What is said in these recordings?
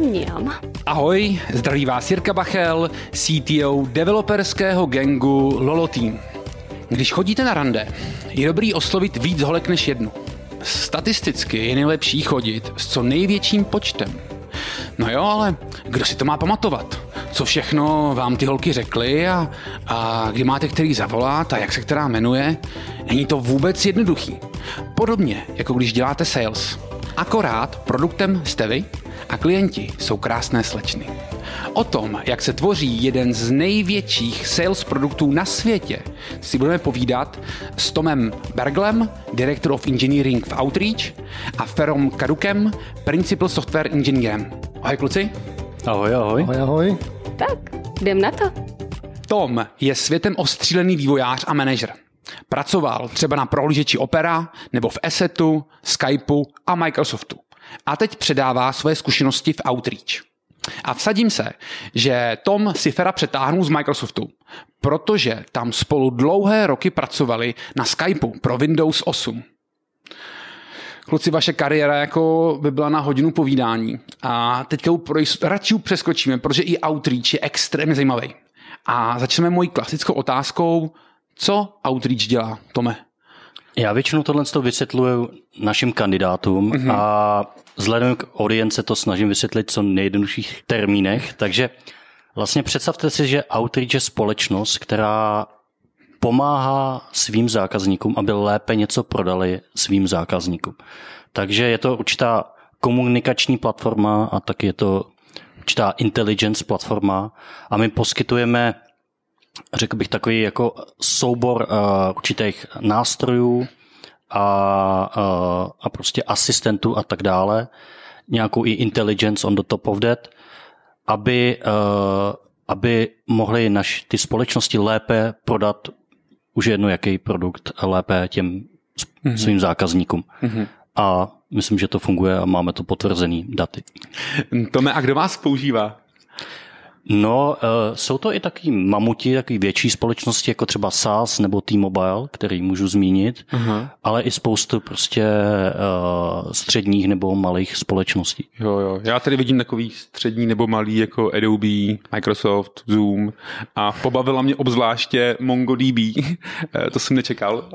Mňam. Ahoj, zdraví vás Jirka Bachel, CTO developerského gengu Lolo Team. Když chodíte na rande, je dobrý oslovit víc holek než jednu. Statisticky je nejlepší chodit s co největším počtem. No jo, ale kdo si to má pamatovat? Co všechno vám ty holky řekly a, a kdy máte který zavolat a jak se která jmenuje? Není to vůbec jednoduchý. Podobně, jako když děláte sales. Akorát produktem jste vy a klienti jsou krásné slečny. O tom, jak se tvoří jeden z největších sales produktů na světě, si budeme povídat s Tomem Berglem, Director of Engineering v Outreach a Ferom Karukem, Principal Software Engineerem. Ahoj kluci. Ahoj, ahoj. Ahoj, ahoj. Tak, jdem na to. Tom je světem ostřílený vývojář a manažer. Pracoval třeba na prohlížeči Opera nebo v Assetu, Skypeu a Microsoftu. A teď předává své zkušenosti v Outreach. A vsadím se, že Tom si Fera přetáhnul z Microsoftu, protože tam spolu dlouhé roky pracovali na Skypeu pro Windows 8. Kluci, vaše kariéra jako by byla na hodinu povídání. A teďka radši přeskočíme, protože i Outreach je extrémně zajímavý. A začneme mojí klasickou otázkou, co Outreach dělá, Tome? Já většinou tohle vysvětluju našim kandidátům mm-hmm. a vzhledem k audience to snažím vysvětlit co nejjednodušších termínech, takže vlastně představte si, že Outreach je společnost, která pomáhá svým zákazníkům, aby lépe něco prodali svým zákazníkům. Takže je to určitá komunikační platforma a taky je to určitá intelligence platforma a my poskytujeme řekl bych takový jako soubor uh, určitých nástrojů a, uh, a prostě asistentů a tak dále, nějakou i intelligence on the top of that, aby, uh, aby mohly naš, ty společnosti lépe prodat už jedno jaký produkt lépe těm mm-hmm. svým zákazníkům. Mm-hmm. A myslím, že to funguje a máme to potvrzený daty. Tome, a kdo vás používá? No, uh, jsou to i taky mamuti, taky větší společnosti, jako třeba SAS nebo T-Mobile, který můžu zmínit, uh-huh. ale i spoustu prostě uh, středních nebo malých společností. Jo, jo. Já tady vidím takový střední nebo malý jako Adobe, Microsoft, Zoom a pobavila mě obzvláště MongoDB. to jsem nečekal.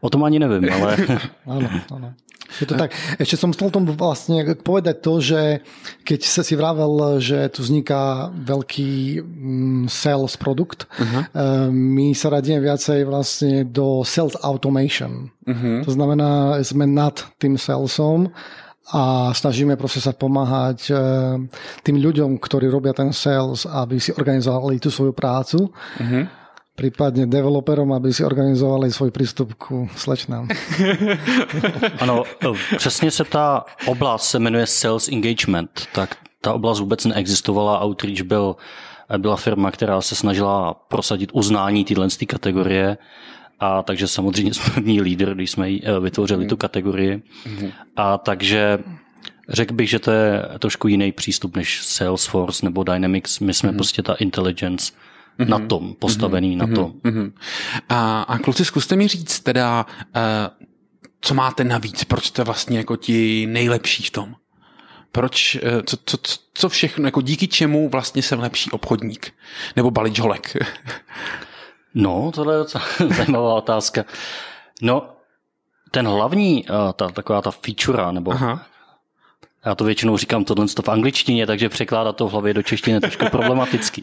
O tom ani nevím, ale... ano, ano. Je to tak. Ešte som chcel tomu vlastne povedať to, že keď sa si vravel, že tu vzniká veľký mm, sales produkt, uh-huh. my sa radíme viacej vlastne do sales automation. Uh-huh. To znamená, sme nad tým salesom a snažíme proste sa pomáhať tým ľuďom, ktorí robia ten sales, aby si organizovali tú svoju prácu. Uh-huh prípadne developerom, aby si organizovali svůj přístup ku slečnám. ano, přesně se ta oblast se jmenuje Sales Engagement, tak ta oblast vůbec neexistovala. Outreach byl, byla firma, která se snažila prosadit uznání téhle kategorie a takže samozřejmě jsme první lídr, když jsme eh, vytvořili tu kategorii. A takže Řekl bych, že to je trošku jiný přístup než Salesforce nebo Dynamics. My jsme mm-hmm. prostě ta intelligence mm-hmm. na tom, postavený mm-hmm. na tom. Mm-hmm. A, a kluci, zkuste mi říct teda, uh, co máte navíc, proč jste vlastně jako ti nejlepší v tom? Proč, uh, co, co, co všechno, jako díky čemu vlastně jsem lepší obchodník? Nebo balič holek? no, tohle je docela zajímavá otázka. No, ten hlavní, uh, ta, taková ta feature, nebo Aha. já to většinou říkám tohle v angličtině, takže překládat to v hlavě do češtiny je trošku problematický.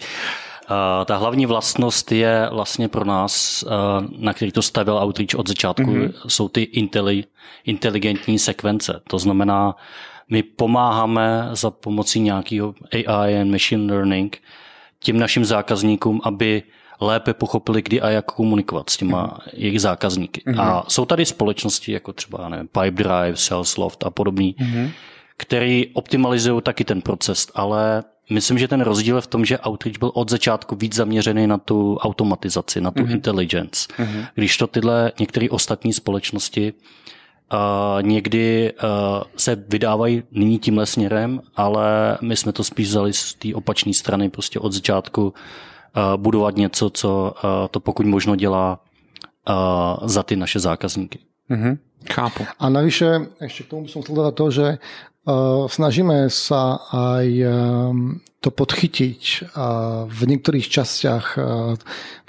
Ta hlavní vlastnost je vlastně pro nás, na který to stavil Outreach od začátku, mm-hmm. jsou ty inteligentní sekvence. To znamená, my pomáháme za pomocí nějakého AI and machine learning těm našim zákazníkům, aby lépe pochopili, kdy a jak komunikovat s těma mm-hmm. jejich zákazníky. Mm-hmm. A jsou tady společnosti jako třeba nevím, Pipedrive, Salesloft a podobný, mm-hmm. který optimalizují taky ten proces, ale Myslím, že ten rozdíl je v tom, že Outreach byl od začátku víc zaměřený na tu automatizaci, na tu mm-hmm. intelligence. Mm-hmm. Když to tyhle některé ostatní společnosti uh, někdy uh, se vydávají nyní tímhle směrem, ale my jsme to spíš vzali z té opačné strany, prostě od začátku uh, budovat něco, co uh, to pokud možno dělá uh, za ty naše zákazníky. Mm-hmm. Chápu. A navyše, ešte k tomu by som chcel dodať to, že uh, snažíme sa aj um, to podchytiť uh, v niektorých častiach uh,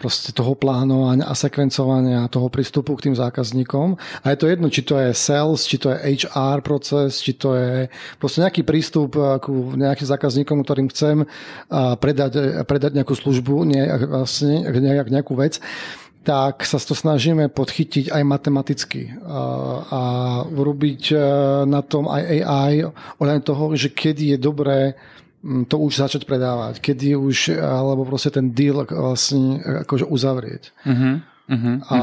proste toho plánovania a sekvencovania toho prístupu k tým zákazníkom. A je to jedno, či to je sales, či to je HR proces, či to je proste nejaký prístup uh, ku nejakým zákazníkom, ktorým chcem uh, predať, predať nejakú službu, nie, vlastne, nejakú vec tak sa to snažíme podchytiť aj matematicky. A urobiť na tom aj AI ohľadom toho, že kedy je dobré to už začať predávať, kedy už, alebo prostě ten deal vlastně akože uzavrieť. Uh-huh, uh-huh, a...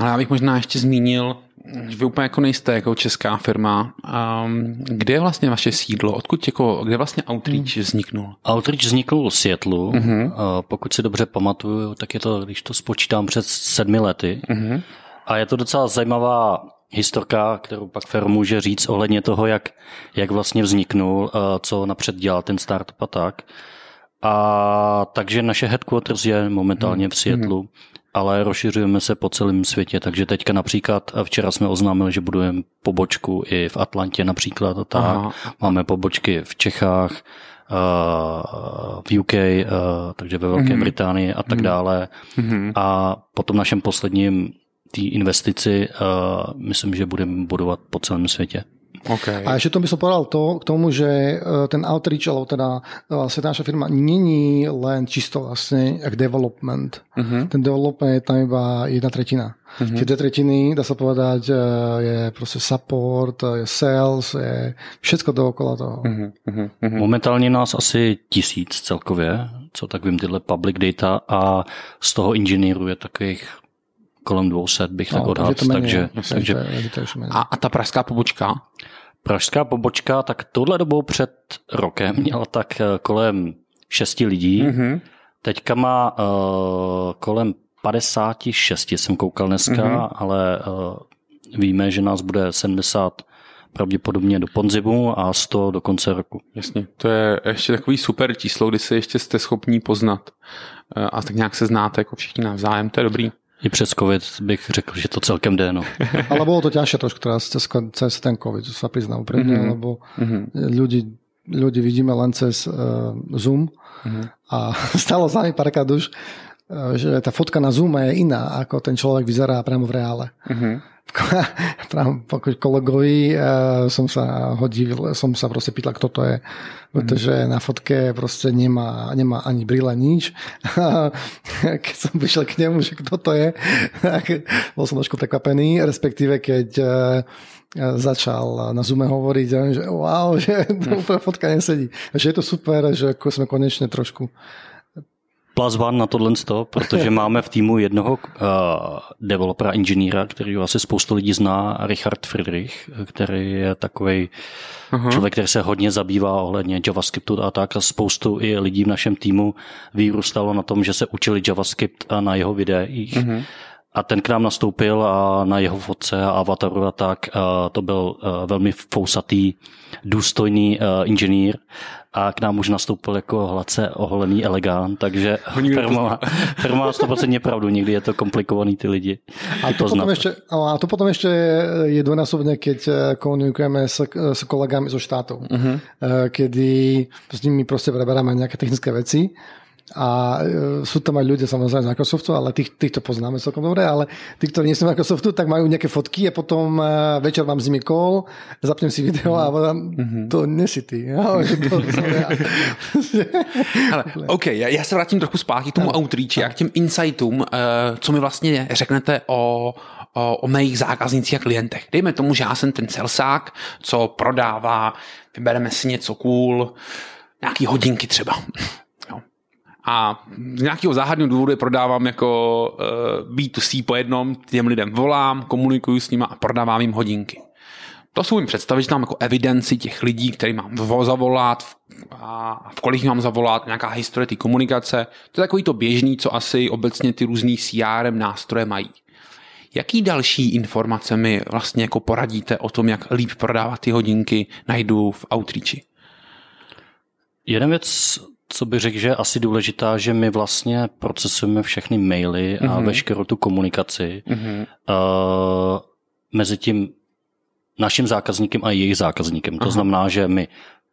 Ale já bych možná ještě zmínil vy úplně jako nejste jako česká firma. Um, kde je vlastně vaše sídlo? Odkud jako, kde vlastně Outreach hmm. vzniknul? Outreach vznikl v Seattleu. Uh-huh. Pokud si dobře pamatuju, tak je to, když to spočítám, před sedmi lety. Uh-huh. A je to docela zajímavá historka, kterou pak Fer může říct ohledně toho, jak, jak vlastně vzniknul, co napřed dělal ten startup a tak. A takže naše headquarters je momentálně v Seattleu ale rozšiřujeme se po celém světě, takže teďka například včera jsme oznámili, že budujeme pobočku i v Atlantě například a tak. Aha. Máme pobočky v Čechách, v UK, takže ve Velké mm-hmm. Británii a tak mhm. dále. Mm-hmm. A po tom našem posledním té investici myslím, že budeme budovat po celém světě. Okay. A ešte to by som povedal to, k tomu, že e, ten outreach, alebo teda vlastne naša firma není len čisto vlastne jak development. Uh-huh. Ten development je tam iba jedna tretina. Uh-huh. Tie dve tretiny, dá sa povedať, e, je proste support, je sales, je všetko dookola toho. Uh-huh. Uh-huh. Momentálně nás asi tisíc celkově, co tak vím, tyhle public data a z toho inženýrů je takových kolem 200 bych no, tak odhadl. Takže, takže, takže, a, a ta pražská pobočka? Pražská pobočka, tak tohle dobou před rokem měla tak eh, kolem 6 lidí. Mm-hmm. Teďka má uh, kolem 56, jsem koukal dneska, mm-hmm. ale uh, víme, že nás bude 70 pravděpodobně do ponzimu a 100 do konce roku. Jasně, to je ještě takový super číslo, kdy se ještě jste schopní poznat a tak nějak se znáte jako všichni navzájem, to je dobrý. I přes covid bych řekl, že to celkem jde. No. Ale bylo to těžší trošku teraz cez, cez ten covid, se přiznám úplně, mm-hmm. lebo mm-hmm. ľudí, ľudí vidíme len cez uh, Zoom mm-hmm. a stalo sa mi párkrát už, uh, že ta fotka na Zoom je iná, ako ten člověk vyzerá priamo v reále. Mm-hmm. kolegovi uh, som sa ho divil, som sa prostě pýtal, kto to je, protože na fotke prostě nemá, nemá ani brýle, nič. A keď som prišiel k němu, že kto to je, tak bol som trošku prekvapený, respektíve keď uh, začal na Zoome hovoriť, že wow, že to úplne fotka nesedí. Že je to super, že ako sme konečne trošku plus one na tohle, protože máme v týmu jednoho uh, developera, inženýra, který asi spoustu lidí zná, Richard Friedrich, který je takový uh-huh. člověk, který se hodně zabývá ohledně JavaScriptu a tak a spoustu i lidí v našem týmu vyrůstalo na tom, že se učili JavaScript na jeho videích. Uh-huh. A ten k nám nastoupil a na jeho fotce a avataru a tak a to byl velmi fousatý, důstojný inženýr a k nám už nastoupil jako hladce oholený elegant, takže firma, firma 100% pravdu, někdy je to komplikovaný ty lidi. A to, potom ještě, a to potom ještě je dvojnásobně, keď eh, komunikujeme s, s kolegami zo štátov, uh-huh. kedy s nimi prostě preberáme nějaké technické věci a e, sú tam aj ľudia samozrejme z Microsoftu, ale tých, týchto poznáme celkom dobre, ale tí, ktorí nie sú z Microsoftu, tak majú nejaké fotky a potom e, večer mám s nimi call, zapnem si video a vám, mm-hmm. to nesi ty. Ja, to, ale, OK, já, já se vrátím trochu zpátky k tomu no. outreach a k těm insightům, uh, co mi vlastně řeknete o, o, o mých zákaznicích a klientech. Dejme tomu, že já jsem ten celsák, co prodává, vybereme si něco cool, nějaký hodinky třeba a z nějakého záhadného důvodu je prodávám jako uh, B2C po jednom, těm lidem volám, komunikuju s nimi a prodávám jim hodinky. To jsou jim představit, že tam jako evidenci těch lidí, který mám zavolat a v kolik mám zavolat, nějaká historie té komunikace. To je takový to běžný, co asi obecně ty různý CRM nástroje mají. Jaký další informace mi vlastně jako poradíte o tom, jak líp prodávat ty hodinky, najdu v Outreachi? Jedna věc, co bych řekl, že je asi důležitá, že my vlastně procesujeme všechny maily a mm-hmm. veškerou tu komunikaci mm-hmm. uh, mezi tím naším zákazníkem a jejich zákazníkem. To Aha. znamená, že my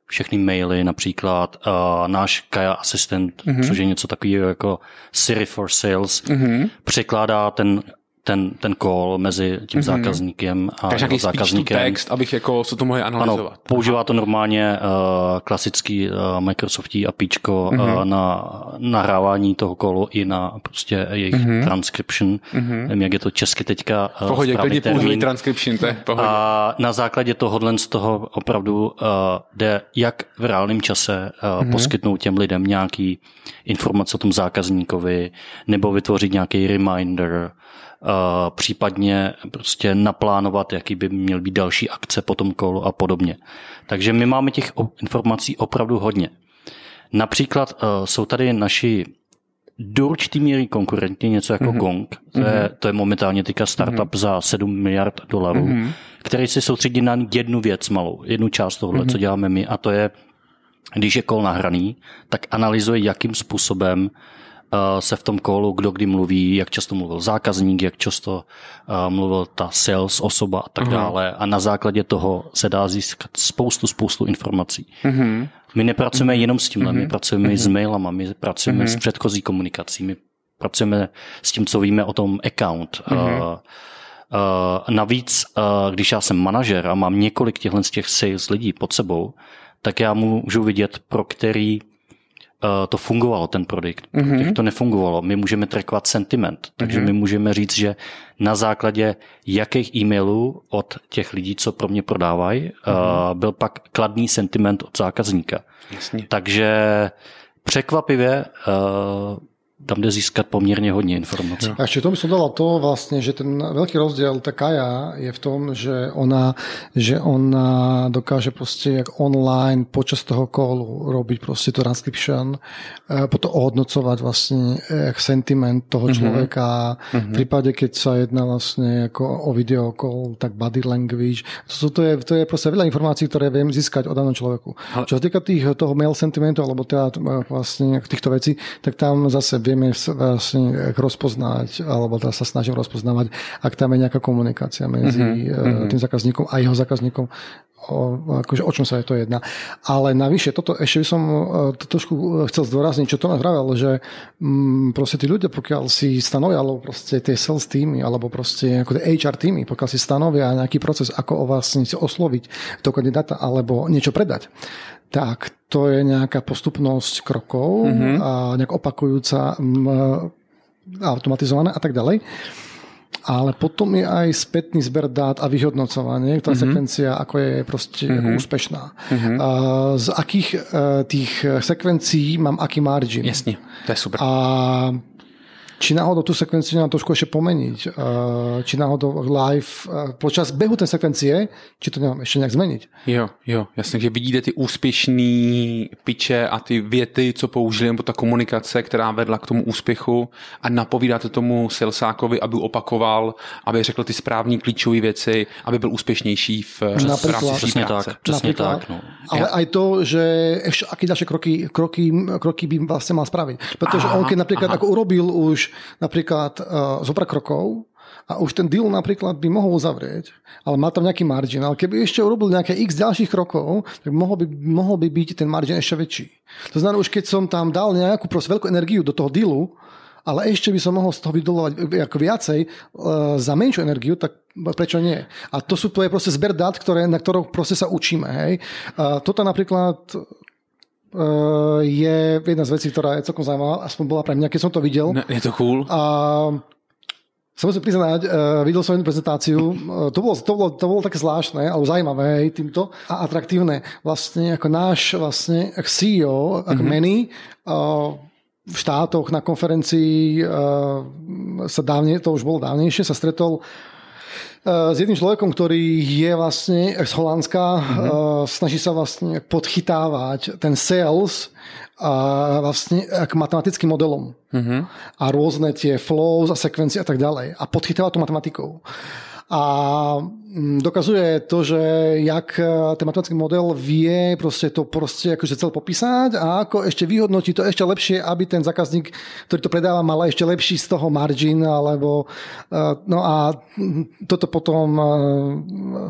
všechny maily, například uh, náš Kaya Assistant, mm-hmm. což je něco takového jako Siri for Sales, mm-hmm. překládá ten ten, ten call mezi tím mm-hmm. zákazníkem a Takže jeho zákazníkem. text, abych jako se to mohl analyzovat. Ano, používá to normálně uh, klasický uh, Microsoftí APIčko mm-hmm. uh, na nahrávání toho callu i na prostě jejich mm-hmm. transcription. Mm-hmm. Nevím, jak je to česky teďka. Uh, pohodě, klidně použili transcription, to je pohodě. A na základě tohohle z toho opravdu uh, jde jak v reálném čase uh, mm-hmm. poskytnout těm lidem nějaký informace o tom zákazníkovi nebo vytvořit nějaký reminder, případně prostě naplánovat, jaký by měl být další akce po tom kolu a podobně. Takže my máme těch informací opravdu hodně. Například e, jsou tady naši do určitý míry konkurentní, něco jako mm-hmm. Gong. To je, mhm. to je momentálně teďka startup mm-hmm. za 7 miliard dolarů, mm-hmm. který se soustředí na jednu věc malou, jednu část tohle, mm-hmm. co děláme my, a to je, když je kol nahraný, tak analyzuje, jakým způsobem Eh, se v tom kolu, kdo kdy mluví, jak často mluvil zákazník, jak často eh, mluvil ta sales osoba a tak uh-huh. dále. A na základě toho se dá získat spoustu, spoustu informací. Uh-huh. My nepracujeme jenom s tímhle, uh-huh. my pracujeme uh-huh. s mailama, my pracujeme uh-huh. s předchozí komunikací, my pracujeme s tím, co víme o tom account. Uh-huh. Uh, Uh, navíc, uh, když já jsem manažer a mám několik těchto z těch sales lidí pod sebou, tak já můžu vidět, pro který to fungovalo, ten produkt. Mm-hmm. Těch to nefungovalo. My můžeme trackovat sentiment, takže mm-hmm. my můžeme říct, že na základě jakých e-mailů od těch lidí, co pro mě prodávají, mm-hmm. uh, byl pak kladný sentiment od zákazníka. Jasně. Takže překvapivě uh, tam jde získat poměrně hodně informací. A ještě to by som dala to vlastně, že ten velký rozdíl ta Kaja je v tom, že ona, že ona dokáže prostě jak online počas toho kolu robiť prostě to transcription, eh, potom ohodnocovat vlastně jak sentiment toho mm-hmm. člověka. Mm-hmm. V případě, keď sa jedná vlastně jako o video call, tak body language. To, to, je, to je prostě veľa informací, které vím získať od daného člověku. Ale... Čo týka tých, toho mail sentimentu, alebo teda vlastně týchto vecí, tak tam zase vieme vlastne rozpoznať, alebo teda sa snažím rozpoznávať, ak tam je nejaká komunikácia medzi mm-hmm. tým zákazníkom a jeho zákazníkom, o, akože o čom sa je to jedná. Ale navyše, toto ešte by som e, to trošku chcel zdôrazniť, čo to nás vravel, že mm, proste tí ľudia, pokiaľ si stanovia, alebo proste tie sales týmy, alebo proste ako tie HR týmy, pokiaľ si stanovia nejaký proces, ako o si osloviť toho kandidáta, alebo niečo predať, tak to je nejaká postupnosť krokov mm-hmm. a nejak opakujúca, automatizované a tak ďalej. Ale potom je aj spätný zber dát a vyhodnocovanie, ktorá mm-hmm. sekvencia ako je proste mm-hmm. ako úspešná. Mm-hmm. A z akých uh, tých sekvencií mám aký margin. Jasne, to je super. A či náhodou tu sekvenciu nám trošku ešte pomeniť, či náhodou live počas behu té sekvencie, či to nemám ještě nějak změnit. Jo, jo, jasně, že vidíte ty úspěšné piče a ty věty, co použili, nebo ta komunikace, která vedla k tomu úspěchu a napovídáte tomu salesákovi, aby opakoval, aby řekl ty správní klíčové věci, aby byl úspěšnější v, rámci přesně tak, přesně tak. No. Ale aj to, že ešte aké ďalšie kroky, kroky, kroky by vlastne mal spraviť. Pretože aha, on keď napríklad aha. ako urobil už napríklad uh, eh, zopra krokov a už ten deal napríklad by mohol uzavrieť, ale má tam nejaký margin. Ale keby ešte urobil nejaké x ďalších krokov, tak mohol by, mohol by byť ten margin ešte väčší. To znamená, už keď som tam dal nejakú proste veľkú energiu do toho dealu, ale ešte by som mohol z toho vydolovať ako viacej uh, za menšiu energiu, tak prečo nie? A to sú to je proste zber dát, ktoré, na ktorých proste sa učíme. Hej? Uh, toto napríklad Eh, je jedna z vecí, ktorá je celkom zaujímavá, aspoň bola pre mňa, keď som to videl. No, je to cool. A sa musím priznať, uh, videl som jednu prezentáciu, uh, to, bolo, to, bolo, to bolo také zvláštne, alebo zaujímavé hej, týmto a atraktívne. Vlastne ako náš vlastne CEO, ako mm-hmm. Manny, uh, v štátoch na konferencii uh, sa dávne, to už bolo dávnejšie, sa stretol s jedným človekom, ktorý je vlastne z Holandska, mm-hmm. snaží sa vlastne podchytávať ten sales a vlastne k matematickým modelom. Mm-hmm. A rôzne tie flows a sekvencie a tak ďalej. A podchytáva to matematikou. a dokazuje to, že jak ten matematický model vie proste to proste akože celé popísať a ako ešte vyhodnotí to ešte lepšie, aby ten zákazník, ktorý to predáva, mal ešte lepší z toho margin, alebo no a toto potom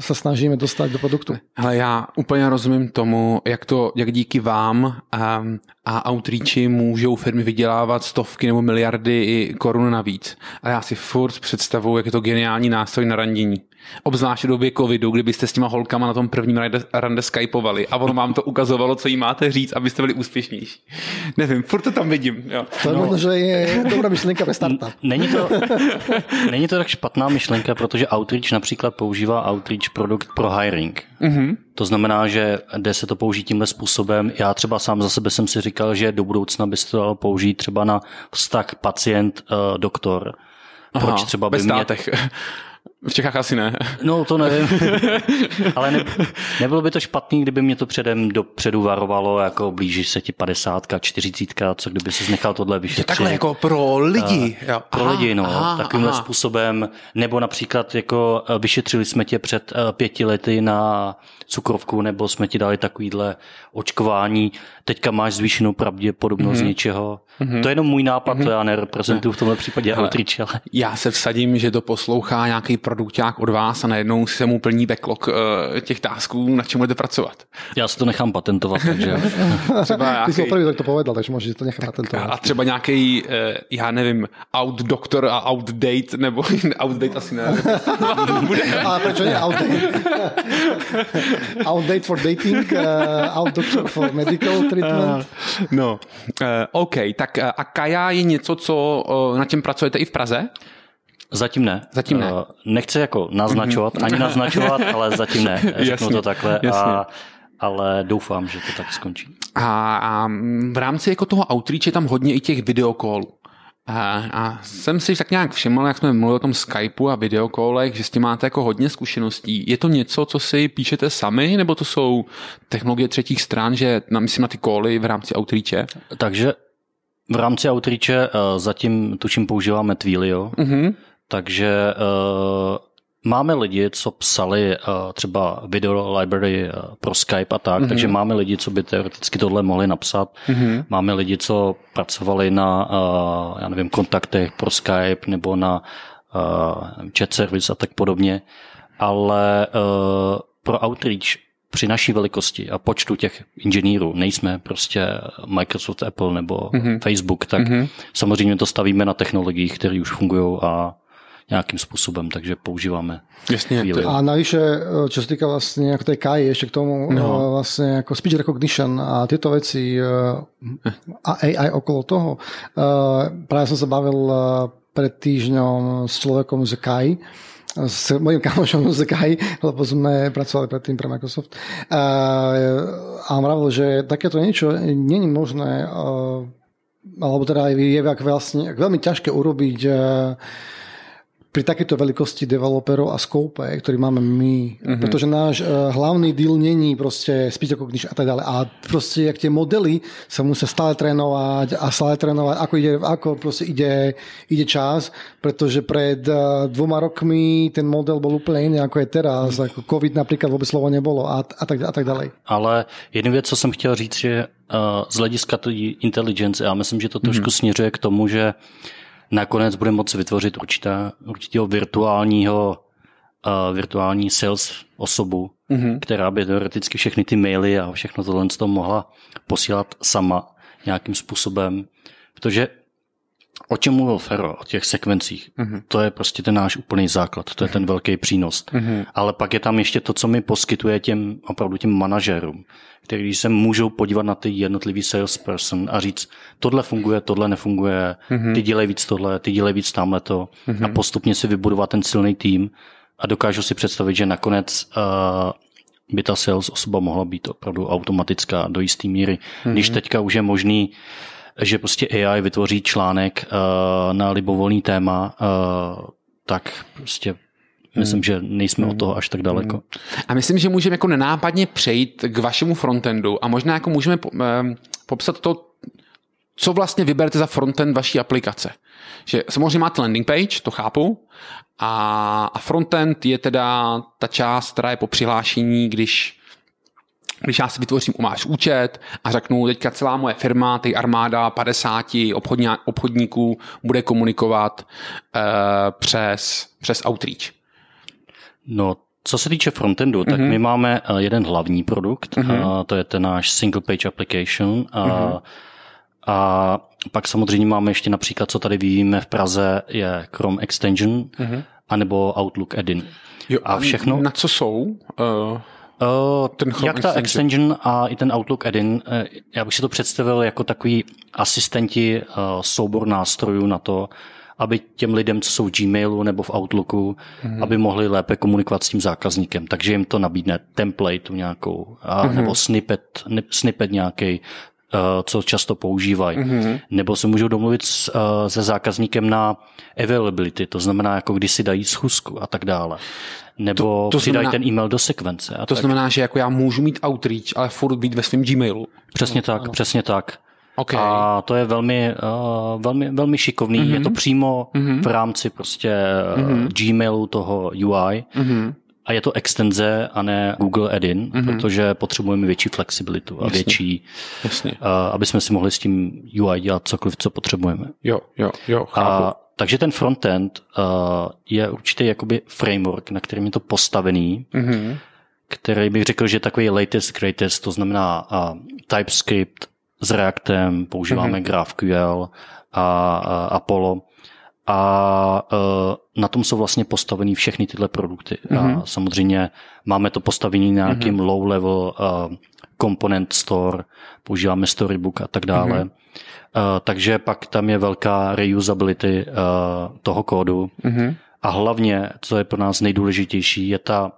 sa snažíme dostať do produktu. Ale já úplně rozumím tomu, jak to, jak díky vám um, a outreachi můžou firmy vydělávat stovky nebo miliardy korun navíc. A já si furt představuji, jak je to geniální nástroj na randění. Obzvláště v době covidu, kdybyste s těma holkama na tom prvním rande, rande skypovali a ono vám to ukazovalo, co jí máte říct, abyste byli úspěšnější. Nevím, furt to tam vidím. Jo. To no. že je dobrá myšlenka ve startup. Není to, není to tak špatná myšlenka, protože Outreach například používá Outreach produkt pro hiring. Mm-hmm. To znamená, že jde se to použít tímhle způsobem. Já třeba sám za sebe jsem si říkal, že do budoucna by se to dalo použít třeba na vztah pacient-doktor. Proč Aha, třeba by mě... V Čechách asi ne. No, to nevím. Ale ne, nebylo by to špatný, kdyby mě to předem dopředu varovalo, jako blíží se ti 50, 40, co kdyby si nechal tohle vyšetřit. Je takhle jako pro lidi. Uh, pro aha, lidi, no. Aha, takovýmhle aha. způsobem. Nebo například jako eh, vyšetřili jsme tě před uh, pěti lety na cukrovku, nebo jsme ti dali takovýhle očkování, teďka máš zvýšenou pravděpodobnost mm-hmm. něčeho. Mm-hmm. To je jenom můj nápad, mm-hmm. to já nereprezentuju v tomhle případě outreach, ale... Já se vsadím, že to poslouchá nějaký produkták od vás a najednou se mu plní backlog uh, těch tásků, na čem budete pracovat. Já si to nechám patentovat, takže... třeba nějaký... Ty jsi opravdu tak to povedal, takže můžeš to nechat patentovat. A třeba nějaký, uh, já nevím, out doctor a outdate, nebo outdate asi ne. a proč ne outdate? outdate for dating, uh, out doctor for medical treatment. Uh, no, uh, OK, tak uh, a Kaja je něco, co uh, na čem pracujete i v Praze? Zatím ne. Zatím ne. Nechci jako naznačovat, ani naznačovat, ale zatím ne. Řeknu jasně, to takhle. Jasně. A, ale doufám, že to tak skončí. A, a v rámci jako toho outreach je tam hodně i těch videokólů. A, a jsem si tak nějak všiml, jak jsme mluvili o tom Skypeu a videokólech, že s tím máte jako hodně zkušeností. Je to něco, co si píšete sami, nebo to jsou technologie třetích stran, že na, myslím na ty kóly v rámci outreache? Takže v rámci outreache uh, zatím tuším používáme Twilio, mm-hmm. takže uh, Máme lidi, co psali uh, třeba video library uh, pro Skype a tak, mm-hmm. takže máme lidi, co by teoreticky tohle mohli napsat. Mm-hmm. Máme lidi, co pracovali na, uh, já nevím, kontaktech pro Skype nebo na uh, chat service a tak podobně. Ale uh, pro outreach při naší velikosti a počtu těch inženýrů nejsme prostě Microsoft, Apple nebo mm-hmm. Facebook, tak mm-hmm. samozřejmě to stavíme na technologiích, které už fungují a nějakým způsobem, takže používáme. Jasně. A navyše, čo se týká vlastně jako té KI, ještě k tomu no. vlastně jako speech recognition a tyto věci a AI okolo toho. Právě jsem se bavil před týždňom s člověkom z KI, s mojím kamošom z KI, lebo sme pracovali predtým pre Microsoft. A on vravil, že takéto niečo není možné, alebo teda je vlastne veľmi ťažké urobiť pri takéto veľkosti developerov a scope, ktorý máme my, mm-hmm. pretože náš uh, hlavný deal není proste speech recognition a tak ďalej. A proste, jak tie modely sa musia stále trénovať a stále trénovať, ako, ide, ako proste ide, ide čas, pretože pred uh, dvoma rokmi ten model bol úplne iný, ako je teraz. Mm. Ako COVID napríklad vôbec slovo nebolo a, a, tak, a tak ďalej. Ale jednu věc, co jsem chtěl říct, že uh, z hlediska intelligence, já myslím, že to trošku mm. směřuje k tomu, že uh, nakonec bude moci vytvořit určitá, určitého virtuálního uh, virtuální sales osobu, mm-hmm. která by teoreticky všechny ty maily a všechno tohle z toho mohla posílat sama nějakým způsobem. Protože o čem mluvil Fero, o těch sekvencích, mm-hmm. to je prostě ten náš úplný základ, to je ten velký přínos. Mm-hmm. Ale pak je tam ještě to, co mi poskytuje těm opravdu těm manažerům který se můžou podívat na ty jednotlivý salesperson a říct, tohle funguje, tohle nefunguje, mm-hmm. ty dělej víc tohle, ty dělej víc tamhle to mm-hmm. a postupně si vybudovat ten silný tým a dokážu si představit, že nakonec uh, by ta sales osoba mohla být opravdu automatická do jisté míry. Mm-hmm. Když teďka už je možný, že prostě AI vytvoří článek uh, na libovolný téma, uh, tak prostě Myslím, hmm. že nejsme hmm. od toho až tak daleko. Hmm. A myslím, že můžeme jako nenápadně přejít k vašemu frontendu a možná jako můžeme popsat to, co vlastně vyberete za frontend vaší aplikace. Že samozřejmě máte landing page, to chápu, a, a frontend je teda ta část, která je po přihlášení, když když já si vytvořím u máš účet a řeknu, teďka celá moje firma, ty armáda 50 obchodní, obchodníků bude komunikovat uh, přes, přes Outreach. No, co se týče frontendu, tak mm-hmm. my máme eh, jeden hlavní produkt, mm-hmm. a to je ten náš single page application. A, mm-hmm. a pak samozřejmě máme ještě například, co tady vyvíjíme v Praze, je Chrome Extension, mm-hmm. anebo Outlook Add-in. Jo, a všechno? Na co jsou? Uh... Uh, ten jak ta extension a i ten Outlook add-in, já bych si to představil jako takový asistenti, soubor nástrojů na to, aby těm lidem, co jsou v Gmailu nebo v Outlooku, mm-hmm. aby mohli lépe komunikovat s tím zákazníkem. Takže jim to nabídne template nějakou, a, mm-hmm. nebo snippet, snippet nějaký, co často používají. Mm-hmm. Nebo se můžou domluvit s, uh, se zákazníkem na availability, to znamená, jako když si dají schůzku a tak dále. Nebo to, to přidají znamená, ten e-mail do sekvence. A to tak. znamená, že jako já můžu mít outreach, ale furt být ve svém Gmailu. Přesně no, tak, ano. přesně tak. Okay. A to je velmi, uh, velmi, velmi šikovný. Mm-hmm. Je to přímo mm-hmm. v rámci prostě mm-hmm. Gmailu toho UI. Mm-hmm. A je to extenze a ne Google Add-in, mm-hmm. protože potřebujeme větší flexibilitu a Jasně. větší, Jasně. Uh, aby jsme si mohli s tím UI dělat cokoliv, co potřebujeme. Jo, jo, jo, chápu. A, takže ten frontend uh, je určitě jakoby framework, na kterým je to postavený, mm-hmm. který bych řekl, že je takový latest greatest, to znamená uh, TypeScript, s Reactem, používáme mm-hmm. GraphQL a, a Apollo a uh, na tom jsou vlastně postaveny všechny tyhle produkty. Mm-hmm. A mhm. samozřejmě máme to postavený na nějakým mm-hmm. low-level uh, component store, používáme Storybook a tak dále. Mm-hmm. Uh, takže pak tam je velká reusability uh, toho kódu. Mm-hmm. A hlavně, co je pro nás nejdůležitější, je ta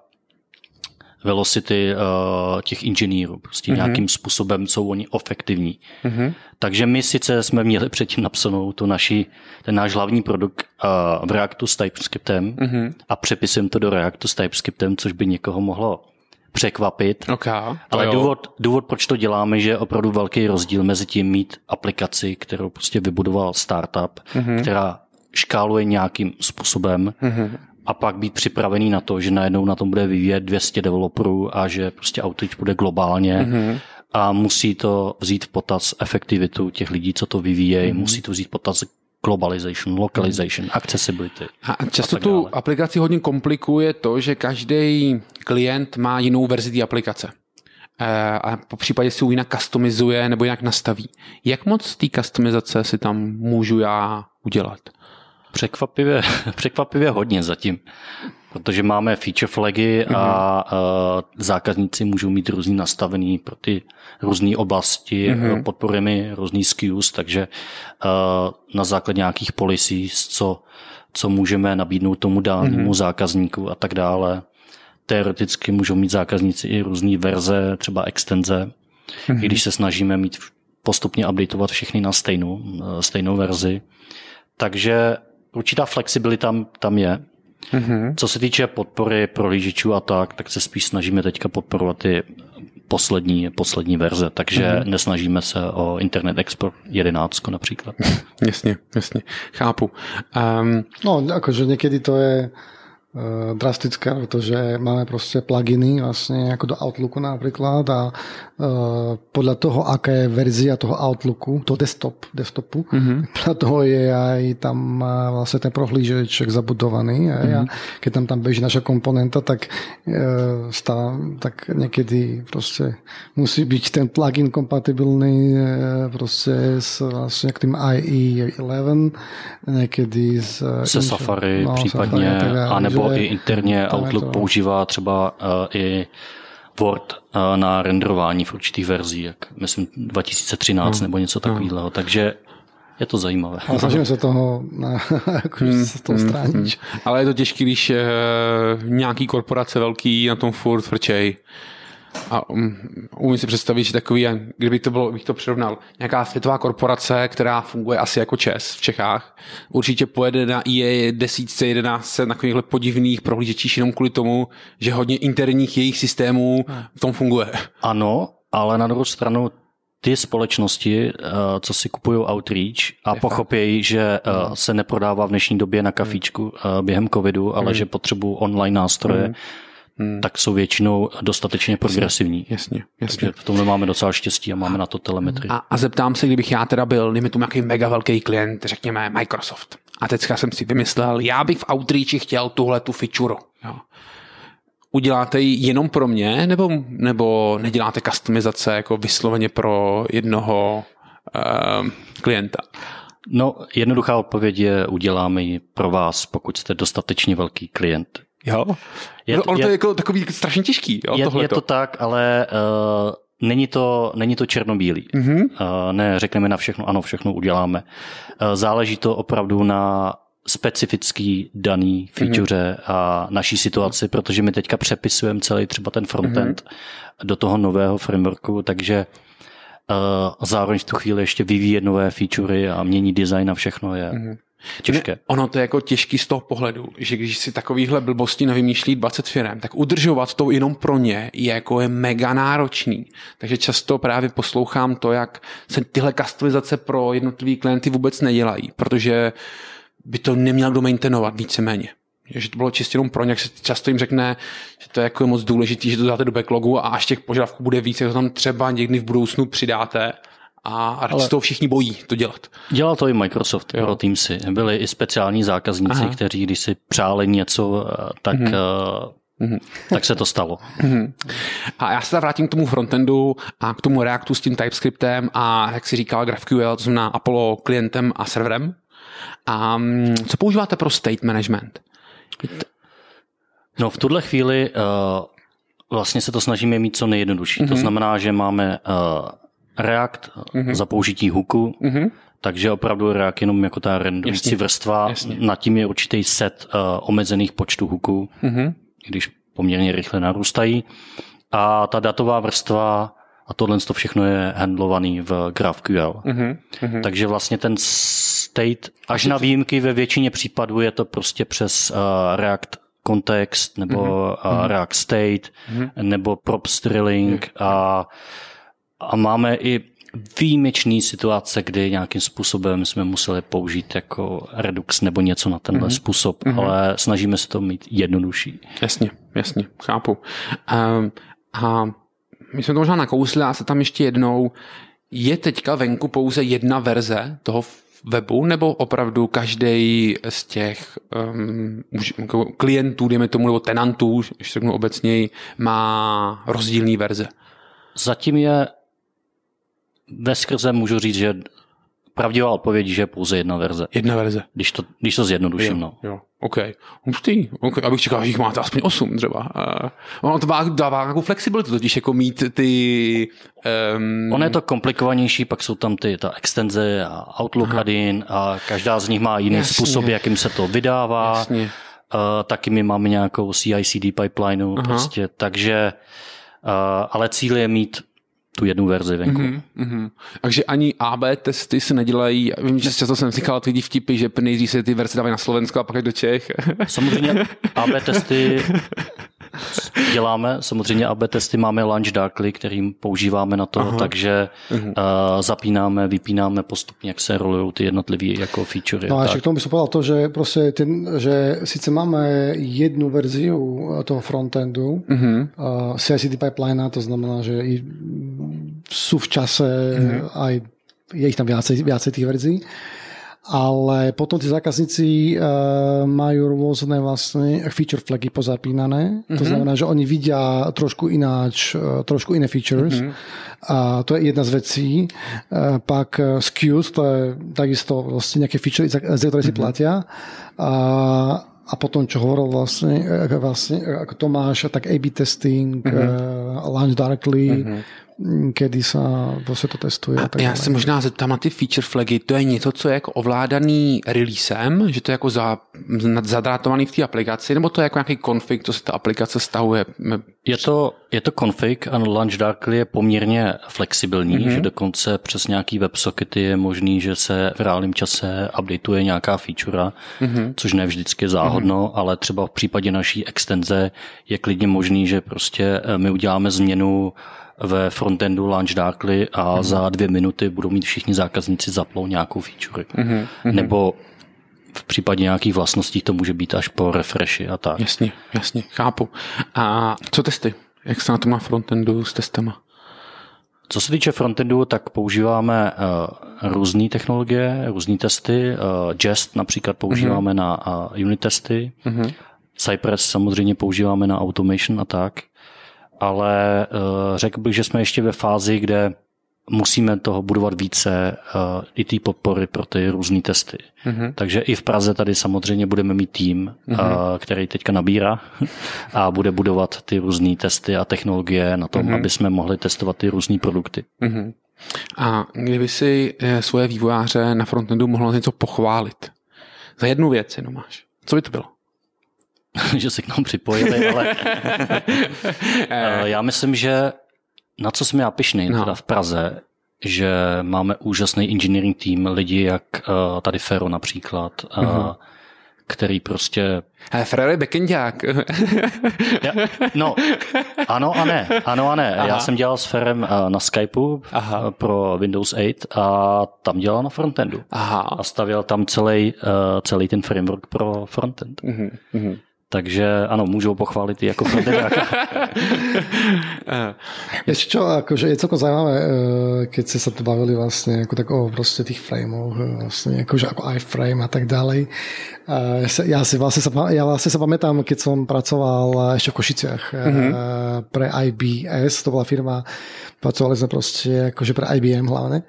velocity uh, těch inženýrů. Prostě mm-hmm. nějakým způsobem jsou oni efektivní. Mm-hmm. Takže my sice jsme měli předtím napsanou tu naši, ten náš hlavní produkt uh, v Reactu s TypeScriptem mm-hmm. a přepisujeme to do Reactu s TypeScriptem, což by někoho mohlo překvapit. Okay, Ale důvod, důvod, proč to děláme, že je opravdu velký rozdíl mezi tím mít aplikaci, kterou prostě vybudoval startup, mm-hmm. která škáluje nějakým způsobem mm-hmm a pak být připravený na to, že najednou na tom bude vyvíjet 200 developerů a že prostě Outreach bude globálně mm-hmm. a musí to vzít v potaz efektivitu těch lidí, co to vyvíjejí, mm-hmm. musí to vzít v potaz globalization, localization, mm. accessibility. A často a tu dále. aplikaci hodně komplikuje to, že každý klient má jinou verzi té aplikace. E, a po případě si ji jinak customizuje nebo jinak nastaví. Jak moc té customizace si tam můžu já udělat? Překvapivě, překvapivě hodně zatím, protože máme feature flagy a mm-hmm. zákazníci můžou mít různý nastavený pro ty různé oblasti, mm-hmm. podporujeme různý SKUs, takže na základě nějakých policies, co, co můžeme nabídnout tomu danému mm-hmm. zákazníku a tak dále. Teoreticky můžou mít zákazníci i různé verze, třeba extenze, mm-hmm. i když se snažíme mít postupně updateovat všechny na stejnou, stejnou verzi. Takže určitá flexibilita tam je. Mm-hmm. Co se týče podpory prohlížečů a tak, tak se spíš snažíme teďka podporovat ty poslední, poslední verze, takže mm-hmm. nesnažíme se o Internet Export 11 například. jasně, jasně, chápu. Um... No, akože někdy to je Eh, drastické, protože máme prostě pluginy vlastně jako do Outlooku například a uh, podle toho, aká je verzia toho Outlooku, toho desktop, desktopu, mm-hmm. podle toho je aj tam vlastně ten prohlížeč zabudovaný mm-hmm. a keď tam tam beží naša komponenta, tak uh, stá, tak někdy prostě musí být ten plugin kompatibilní uh, prostě s vlastně tím IE 11, někdy s... Se Safari no, případně, Safari, a nebo nebo i interně Outlook to... používá třeba uh, i Word uh, na renderování v určitých verzích, jak myslím 2013 hmm. nebo něco takového. Hmm. Takže je to zajímavé. Ale snažíme se toho, ne, jako, hmm, se toho stránit. Hmm. Ale je to těžké, když uh, nějaký korporace velký na tom furt frčej. A um, umím si představit, že takový, kdyby to bylo, bych to přirovnal, nějaká světová korporace, která funguje asi jako ČES v Čechách, určitě pojede na IE 10, 11 na takovýchhle podivných prohlížečích jenom kvůli tomu, že hodně interních jejich systémů v tom funguje. Ano, ale na druhou stranu ty společnosti, eh, co si kupují Outreach a pochopějí, že mm. se neprodává v dnešní době na kafíčku během covidu, ale mm. že potřebují online nástroje, mm hmm. tak jsou většinou dostatečně progresivní. Jasně, jasně. Takže v tomhle máme docela štěstí a máme na to telemetrii. A, a zeptám se, kdybych já teda byl, dejme tomu nějaký mega velký klient, řekněme Microsoft. A teďka jsem si vymyslel, já bych v Outreachi chtěl tuhle tu feature. Jo. Uděláte ji jenom pro mě, nebo, nebo neděláte customizace jako vysloveně pro jednoho uh, klienta? No, jednoduchá odpověď je, uděláme ji pro vás, pokud jste dostatečně velký klient. Jo? Je, no, ono je, to je jako takový strašně těžký. Jo, je, je to tak, ale uh, není, to, není to černobílý. Mm-hmm. Uh, ne, řekneme na všechno, ano, všechno uděláme. Uh, záleží to opravdu na specifický daný feature mm-hmm. a naší situaci, protože my teďka přepisujeme celý třeba ten frontend mm-hmm. do toho nového frameworku, takže uh, zároveň v tu chvíli ještě vyvíjet nové featurey a mění design a všechno je mm-hmm. Těžké. Ono to je jako těžký z toho pohledu, že když si takovýhle blbosti nevymýšlí 20 firm, tak udržovat to jenom pro ně je jako je mega náročný. Takže často právě poslouchám to, jak se tyhle customizace pro jednotlivý klienty vůbec nedělají, protože by to neměl kdo maintainovat víceméně. Že to bylo čistě jenom pro ně, jak se často jim řekne, že to je jako moc důležité, že to dáte do backlogu a až těch požadavků bude víc, jak to tam třeba někdy v budoucnu přidáte, a, a Ale... toho všichni bojí to dělat. Dělal to i Microsoft jo. pro Teamsy. Byli i speciální zákazníci, Aha. kteří když si přáli něco, eh, tak, mm-hmm. uh, tak se to stalo. Mm-hmm. A já se vrátím k tomu frontendu a k tomu Reactu s tím TypeScriptem a jak si říkal GraphQL, to znamená Apollo klientem a serverem. A um, co používáte pro state management? No v tuhle chvíli uh, vlastně se to snažíme mít co nejjednodušší. Mm-hmm. To mhm. znamená, že máme uh, React mm-hmm. za použití hooku, mm-hmm. takže opravdu React jenom jako ta rendující vrstva, jasně. nad tím je určitý set uh, omezených počtů hooků, mm-hmm. když poměrně rychle narůstají. A ta datová vrstva a tohle to všechno je handlovaný v GraphQL. Mm-hmm. Takže vlastně ten state, až na výjimky ve většině případů je to prostě přes uh, React kontext nebo mm-hmm. uh, React state mm-hmm. nebo prop strilling mm-hmm. a a máme i výjimečný situace, kdy nějakým způsobem jsme museli použít jako Redux nebo něco na tenhle mm-hmm. způsob, mm-hmm. ale snažíme se to mít jednodušší. Jasně, jasně, chápu. Um, a my jsme to možná nakousli a se tam ještě jednou, je teďka venku pouze jedna verze toho webu, nebo opravdu každý z těch um, klientů, dejme tomu, nebo tenantů, když řeknu obecněji, má rozdílné verze? Zatím je ve skrze můžu říct, že pravdivá odpověď, že je pouze jedna verze. Jedna verze. Když to, když to zjednoduším, jo, no. Jo, OK. Hustý. okay. Abych čekal, že jich máte aspoň osm třeba. Uh, ono to dává, dává nějakou flexibilitu, totiž jako mít ty... Um... Ono je to komplikovanější, pak jsou tam ty, ta extenze a Outlook Aha. add a každá z nich má jiný Jasně. způsob, jakým se to vydává. Jasně. Uh, taky my máme nějakou CI/CD pipeline, prostě, takže uh, ale cíl je mít tu jednu verzi venku. Mm-hmm, mm-hmm. Takže ani AB testy se nedělají, vím, že často jsem říkal ty vtipy, že nejdřív se ty verze dávají na Slovensko a pak do Čech. Samozřejmě AB testy děláme, samozřejmě AB testy máme Launch Darkly, kterým používáme na to, Aha. takže uh-huh. uh, zapínáme, vypínáme postupně, jak se rolují ty jednotlivé jako feature. No a ještě k tomu bych povedal to, že prostě ten, že sice máme jednu verziu toho frontendu, uh-huh. uh, CI/CD pipeline, to znamená, že i sú v čase mm-hmm. aj je ich tam viacej, viacej tých verzií, ale potom tí zákazníci uh, majú rôzne vlastne feature flagy pozapínané. Mm-hmm. To znamená, že oni vidia trošku ináč, uh, trošku iné features. Mm-hmm. A to je jedna z vecí. Uh, pak uh, SKUs, to je takisto vlastne nejaké feature, za, za ktoré mm-hmm. si platia. A a potom, čo hovoril vlastne, vlastne ako Tomáš, tak A-B testing, mm-hmm. uh, Launch Directly, mm-hmm kedy sa vlastně to testuje. A tak já se možná zeptám na ty feature flagy, to je něco, co je jako ovládaný releasem, že to je jako za, zadrátovaný v té aplikaci, nebo to je jako nějaký config, co se ta aplikace stahuje? Je to, je to config a Launch Darkly je poměrně flexibilní, mm-hmm. že dokonce přes nějaký WebSockety je možný, že se v reálném čase updateuje nějaká feature, mm-hmm. což ne vždycky záhodno, mm-hmm. ale třeba v případě naší extenze je klidně možný, že prostě eh, my uděláme změnu ve frontendu Launch Darkly a mm. za dvě minuty budou mít všichni zákazníci zaplou nějakou feature. Mm-hmm. Nebo v případě nějakých vlastností to může být až po refreshi a tak. Jasně, jasně, chápu. A co testy? Jak se na to má frontendu s testama? Co se týče frontendu, tak používáme uh, různé technologie, různé testy. Uh, Jest například používáme mm-hmm. na uh, unit testy. Mm-hmm. Cypress samozřejmě používáme na automation a tak. Ale uh, řekl bych, že jsme ještě ve fázi, kde musíme toho budovat více uh, i ty podpory pro ty různé testy. Mm-hmm. Takže i v Praze tady samozřejmě budeme mít tým, mm-hmm. uh, který teďka nabírá a bude budovat ty různé testy a technologie na tom, mm-hmm. aby jsme mohli testovat ty různé produkty. Mm-hmm. A kdyby si eh, svoje vývojáře na frontendu mohl něco pochválit? Za jednu věc jenom máš. Co by to bylo? že se k nám připojili, ale já myslím, že na co jsem já pišný no. teda v Praze, že máme úžasný engineering tým, lidi jak uh, tady Fero například, uh, uh-huh. který prostě... Ale Fero je backendák. ja, no, ano a ne. Ano a ne. Aha. Já jsem dělal s Ferem uh, na Skypeu Aha. pro Windows 8 a tam dělal na frontendu. Aha. A stavěl tam celý, uh, celý ten framework pro frontend. Uh-huh. Takže ano, můžou pochválit i jako frontendáka. Ešte čo, akože je celkom zaujímavé, eh, keď ste sa tu bavili vlastne ako tak o proste tých frameoch, eh, vlastne akože ako iframe a tak ďalej. Ja si vlastne sa, ja vlastne sa pamätám, keď som pracoval ešte v Košiciach mm-hmm. pre IBS, to bola firma, pracovali sme proste akože pre IBM hlavne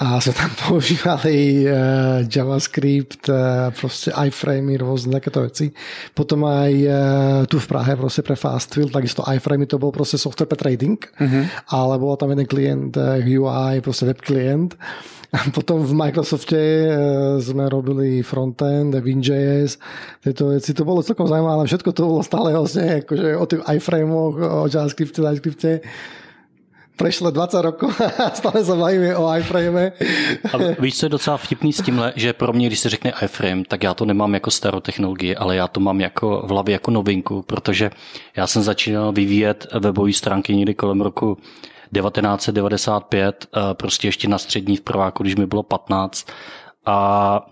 a sme tam používali uh, JavaScript, uh, proste iframey, rôzne takéto veci. Potom aj uh, tu v Prahe proste pre Fastfill, takisto iframey to bol proste software pre trading, uh-huh. ale bol tam jeden klient uh, UI, proste web klient. A potom v Microsofte sme robili frontend, WinJS, tieto veci. To bolo celkom zaujímavé, ale všetko to bolo stále vlastne akože o tých iframoch, o JavaScripte, JavaScripte prešlo 20 rokov a stále se bavíme o iframe. A víš, co je docela vtipný s tímhle, že pro mě, když se řekne iframe, tak já to nemám jako starou technologii, ale já to mám jako v hlavě jako novinku, protože já jsem začínal vyvíjet webové stránky někdy kolem roku 1995, eh, prostě ještě na střední v prváku, když mi bylo 15. A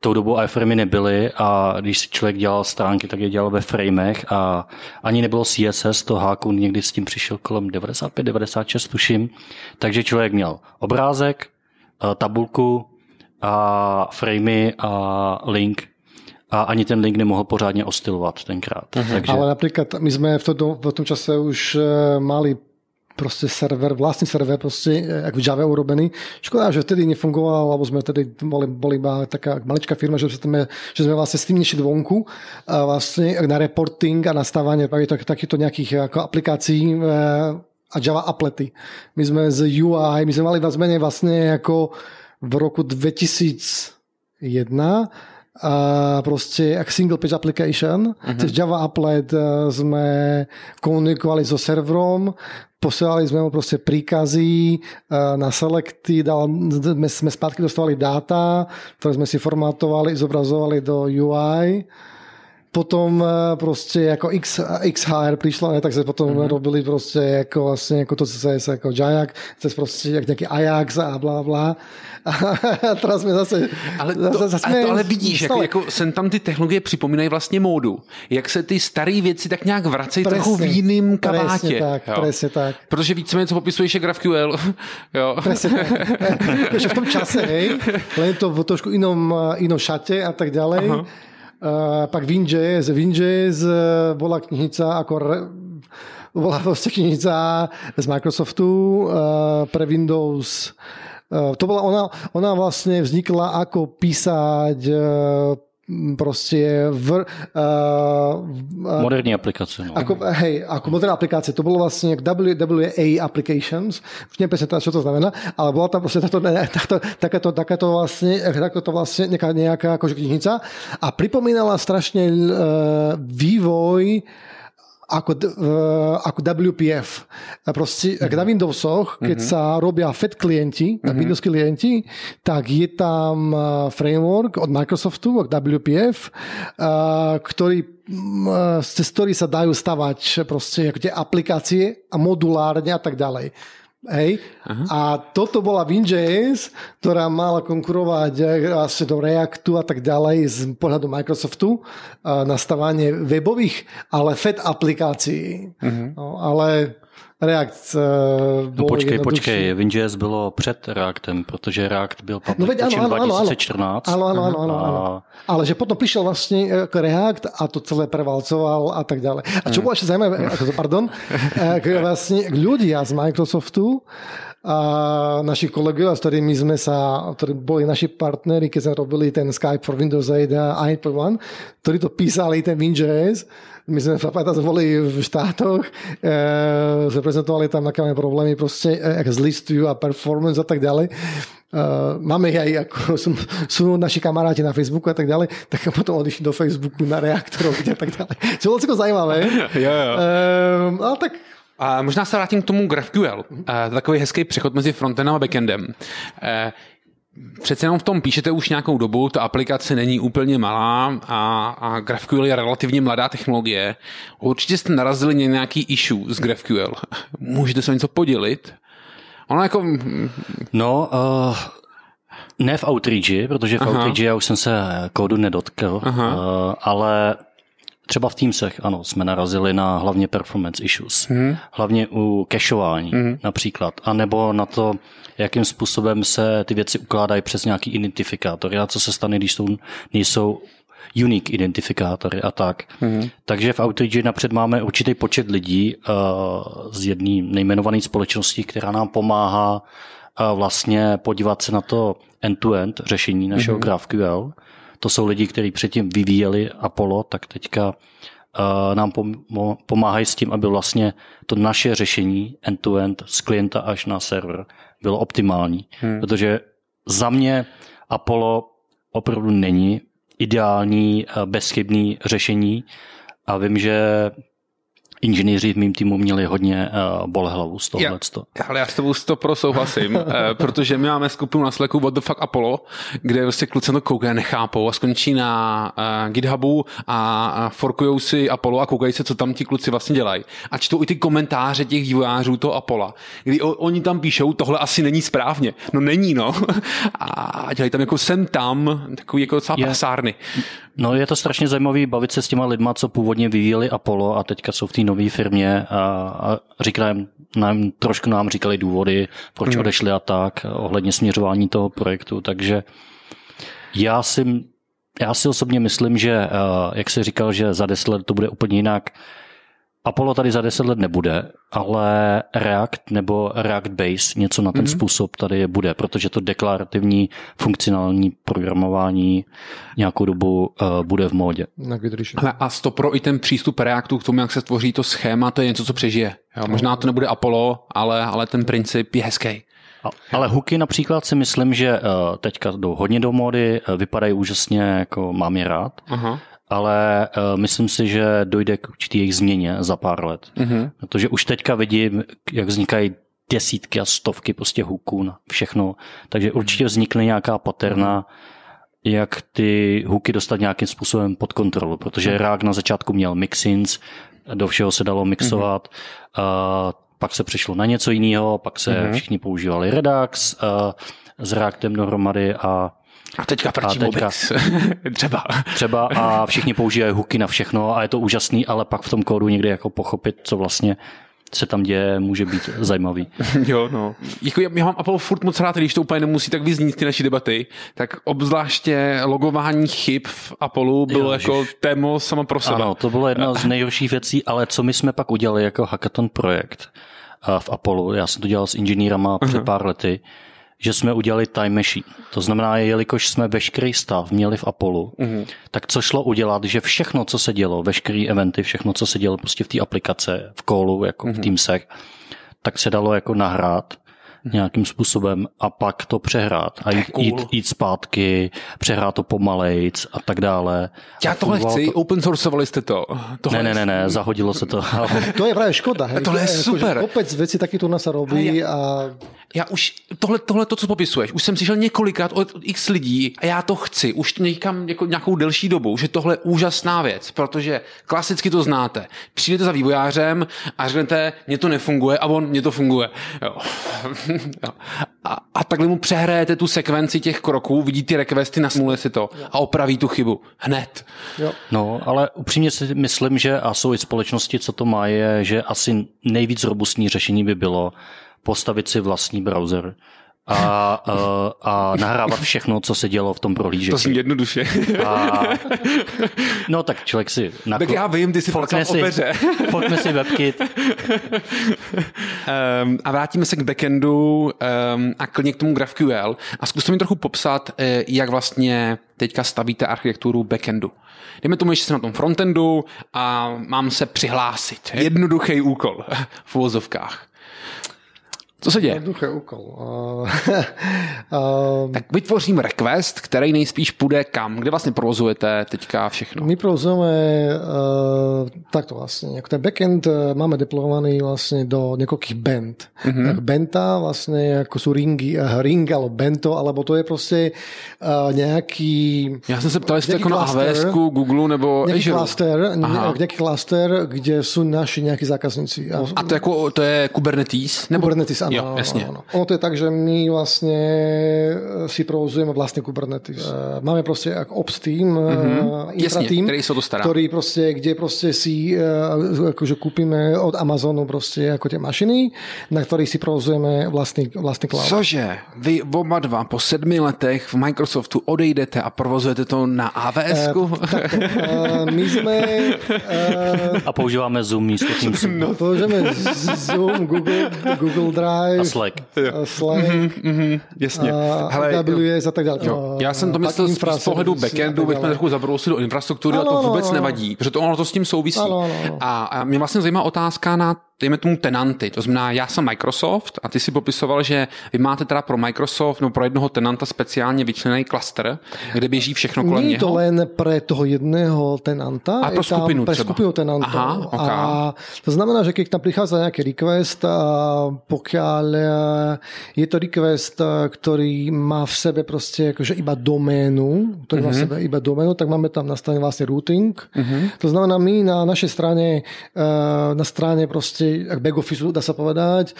tou dobou iframey nebyly a když si člověk dělal stránky, tak je dělal ve framech a ani nebylo CSS, to háku někdy s tím přišel kolem 95-96 tuším, takže člověk měl obrázek, eh, tabulku a framey a link a ani ten link nemohl pořádně ostilovat tenkrát. Uh-huh. Takže... Ale například my jsme v, to, v tom čase už eh, mali proste server, vlastný server proste, ako v Java urobený. Škoda, že vtedy nefungoval, lebo sme vtedy boli, boli iba taká maličká firma, že sme, že sme vlastne s tým nešli vonku a vlastne na reporting a nastávanie tak, takýchto nejakých ako aplikácií e, a Java applety. My sme z UI, my sme mali vás menej vlastne ako v roku 2001 a proste ako single page application. Uh-huh. Cez Java applet e, sme komunikovali so serverom, posielali sme mu proste príkazy na selekty, dal, sme, sme zpátky dostávali dáta, ktoré sme si formátovali, zobrazovali do UI potom prostě jako X, XHR přišlo, ne, tak se potom mm-hmm. robili prostě jako vlastně jako to, co se jako Jajax, cez prostě jak nějaký Ajax a bla bla. A teraz jsme zase... Ale to, zase, zase ale, to ale vidíš, jako, jako sem tam ty technologie připomínají vlastně módu. Jak se ty staré věci tak nějak vracejí trochu v jiným kabátě. Presně tak, jo. presně tak. Protože víceméně, co popisuješ, je GraphQL. jo. Presně tak. v tom čase, hej, len to v trošku inom, inom šate a tak ďalej. Aha pak Winjazz. Winjazz bola knižnica ako re, bola vlastne knižnica z Microsoftu uh, pre Windows. To bola ona, ona vlastne vznikla ako písať uh, proste v, uh, moderní aplikace. No. Ako, hej, ako moderná aplikácie. To bolo vlastne WA applications. Už neviem presne čo to znamená, ale bola tam proste táto, táto, takáto, takáto vlastne, takáto vlastne nejaká, nejaká akože knižnica a pripomínala strašne uh, vývoj ako, ako WPF. Proste, mm-hmm. na Windowsoch, keď mm-hmm. sa robia FAT klienti, mm-hmm. Windows klienti, tak je tam framework od Microsoftu, od WPF, ktorý cez ktorý sa dajú stavať proste tie aplikácie a modulárne a tak ďalej. Hej? Aha. A toto bola WinJS, ktorá mala konkurovať eh, vlastne do Reactu a tak ďalej z pohľadu Microsoftu na stavanie webových, ale FED aplikácií. Uh-huh. No, ale React uh, No počkej, počkej, WinJS bylo před Reactem, protože React byl public no, veď, áno, áno, 2014. Áno, áno, áno, áno, áno. Ale že potom prišiel vlastne eh, React a to celé prevalcoval a tak ďalej. A čo bolo ešte zaujímavé, ako to, pardon, vlastne ľudia z Microsoftu a naši kolegovia, s ktorými sme sa, ktorí boli naši partneri, keď sme robili ten Skype for Windows 8 a i1, ktorí to písali, ten WinJS, my sme pamätám, boli v štátoch, e, sme prezentovali tam, aké máme problémy, proste, e, jak zlistujú a performance a tak ďalej. Uh, máme ich aj, ako sú, sú naši kamaráti na Facebooku a tak ďalej, tak potom odišli do Facebooku na reaktoroch a tak ďalej. Čo bolo celko zajímavé. jo, jo. Uh, ale tak a možná se vrátím k tomu GraphQL. Uh, takový hezký přechod mezi frontendem a backendem. Uh, přece jenom v tom píšete už nějakou dobu, ta aplikace není úplně malá a, a GraphQL je relativně mladá technologie. Určitě jste narazili nějaký issue s GraphQL. Můžete se něco podělit? Ono jako... No, uh, ne v Outreachi, protože v Aha. Outreachi já už jsem se kódu nedotkl, uh, ale Třeba v Teamsech, ano, jsme narazili na hlavně performance issues. Hmm. Hlavně u cacheování hmm. například. A nebo na to, jakým způsobem se ty věci ukládají přes nějaký identifikátor. A co se stane, když jsou, nejsou unique identifikátory a tak. Hmm. Takže v Outreach napřed máme určitý počet lidí uh, z jedné nejmenované společnosti, která nám pomáhá uh, vlastně podívat se na to end-to-end řešení našeho hmm. GraphQL to jsou lidi, kteří předtím vyvíjeli Apollo, tak teďka uh, nám pomáhají s tím, aby vlastně to naše řešení end-to-end z klienta až na server bylo optimální. Hmm. Protože za mě Apollo opravdu není ideální, uh, bezchybný řešení a vím, že inženýři v mým týmu měli hodně uh, bolhlavu z tohle. Já, ale já s tebou to pro souhlasím, uh, protože my máme skupinu na Slacku What the fuck Apollo, kde vlastně kluci to koukají, nechápou a skončí na uh, GitHubu a forkujou si Apollo a koukají se, co tam ti kluci vlastně dělají. A čtou i ty komentáře těch vývojářů toho Apollo, kdy o, oni tam píšou, tohle asi není správně. No není, no. A dělají tam jako sem tam, takový jako docela prasárny. No je to strašně zajímavý bavit se s těma lidma, co původně vyvíjeli Apollo a teďka jsou v té nové firmě a, a říkají nám, trošku nám říkali důvody, proč hmm. odešli a tak, ohledně směřování toho projektu, takže já si, já si osobně myslím, že, jak se říkal, že za deset let to bude úplně jinak, Apollo tady za deset let nebude, ale React nebo React Base, něco na ten mm-hmm. způsob tady bude, protože to deklarativní funkcionální programování nějakou dobu uh, bude v módě. Ale a to pro i ten přístup Reactu k tomu, jak se tvoří to schéma, to je něco, co přežije. Jo, možná to nebude Apollo, ale, ale ten princip je hezký. Ale hooky například si myslím, že uh, teďka jdou hodně do módy, uh, vypadají úžasně, jako mám je rád. Aha ale uh, myslím si, že dojde k určitý jejich změně za pár let. Mm-hmm. Protože už teďka vidím, jak vznikají desítky a stovky prostě huků na všechno. Takže určitě vznikne nějaká paterna, jak ty huky dostat nějakým způsobem pod kontrolu, protože React na začátku měl mixins, do všeho se dalo mixovat, mm-hmm. uh, pak se přešlo na něco jiného, pak se mm-hmm. všichni používali Redux uh, s Reactem dohromady a a teďka prčí a teďka, třeba. Třeba a všichni používají hooky na všechno a je to úžasný, ale pak v tom kódu někdy jako pochopit, co vlastně se tam děje, může být zajímavý. jo, no. Jako já, já mám Apple furt moc rád, když to úplně nemusí tak vyznít ty naší debaty, tak obzvláště logování chyb v Apple bylo jo, jako žiž. témo sama pro sebe. Ano, to bylo jedna z nejhorších věcí, ale co my jsme pak udělali jako hackathon projekt v Apollo, já jsem to dělal s inženýrama uh-huh. před pár lety, že jsme udělali time machine. To znamená, jelikož jsme veškerý stav měli v Apollo, mm-hmm. tak co šlo udělat, že všechno, co se dělo, veškeré eventy, všechno, co se dělo prostě v té aplikace, v callu, jako mm-hmm. v mhm. Teamsech, tak se dalo jako nahrát nějakým způsobem a pak to přehrát a jít, cool. jít, jít zpátky, přehrát to pomalejc a tak dále. Já a tohle chci, to... open sourceovali jste to. Tohle Ne, ne, ne, ne, zahodilo se to. To je právě škoda. Hej. To je Akože super. Kopec věcí takýto nás sa robí a Já už, tohle, tohle to, co popisuješ, už jsem slyšel několikrát od x lidí a já to chci, už někam jako nějakou delší dobu, že tohle je úžasná věc, protože klasicky to znáte. Přijdete za vývojářem a řeknete, mně to nefunguje a on, mně to funguje. Jo. A, a takhle mu přehrajete tu sekvenci těch kroků, vidí ty requesty, nasimuluje si to a opraví tu chybu. Hned. jo. No, ale upřímně si myslím, že a jsou i společnosti, co to má, je, že asi nejvíc robustní řešení by bylo postavit si vlastní browser a, a, a nahrávat všechno, co se dělo v tom To prohlížeči. zní jednoduše. A, no tak člověk si... Naklo... Tak já vím, ty si pracoval si, opeře. si webkit. Um, a vrátíme se k backendu um, a klidně k tomu GraphQL a zkuste mi trochu popsat, eh, jak vlastně teďka stavíte architekturu backendu. Dejme tomu, že jsem na tom frontendu a mám se přihlásit. Jednoduchý úkol v uvozovkách. Co se děje? Jednoduchý úkol. Uh, uh, Tak vytvořím request, který nejspíš půjde kam? Kde vlastně provozujete teďka všechno? My provozujeme uh, takto vlastne. Ako ten backend uh, máme deployovaný vlastne do niekoľkých band. Mm-hmm. Tak benta vlastne ako sú ringy, uh, ring alebo bento, alebo to je proste uh, nejaký Já jsem se ptal, jestli Nějaký jako na. AWS, Google nebo nejaký Azure. cluster, Aha. nejaký cluster, kde sú naši nejakí zákazníci. A, A to, jako, to je Kubernetes? Nebo... Kubernetes, áno. Jo, áno, jasně. áno. Ono to je tak, že my vlastne si provozujeme vlastne Kubernetes. Eh, Máme proste ako ops team, mm-hmm. infra Jasne, team, ktorý sa o to stará. ktorý proste, kde proste si eh, akože kúpime od Amazonu proste ako tie mašiny, na ktorých si provozujeme vlastný, vlastný cloud. Cože? Vy oba dva po sedmi letech v Microsoftu odejdete a provozujete to na AWS? Eh, my sme eh, A používáme Zoom místo Teamsu. No. použijeme Zoom, Google, Google Drive, A Slack. eh, Slack Mhm, Jasně. a AWS a tak dále. Jo, já jsem to myslel z, z pohledu a backendu, bychom trochu zabrousili do infrastruktury, ale Ano, to vůbec ano. nevadí, protože to ono to s tím souvisí. Ano, ano, ano. A, a mě vlastně zajímá otázka na dejme tomu tenanty. To znamená, já jsem Microsoft a ty si popisoval, že vy máte teda pro Microsoft, no pro jednoho tenanta speciálně vyčleněný klaster, kde běží všechno kolem je to něho. len pre toho jedného tenanta, A pro skupinu třeba. skupinu. Aha, ok. A to znamená, že keď tam prichádza nejaký request, a pokiaľ e, je to request, e, ktorý má v sebe proste akože iba doménu, ktorý má v sebe iba doménu, tak máme tam nastavený vlastne routing. To znamená, my na našej strane, e, na strane proste ak back office, dá sa povedať,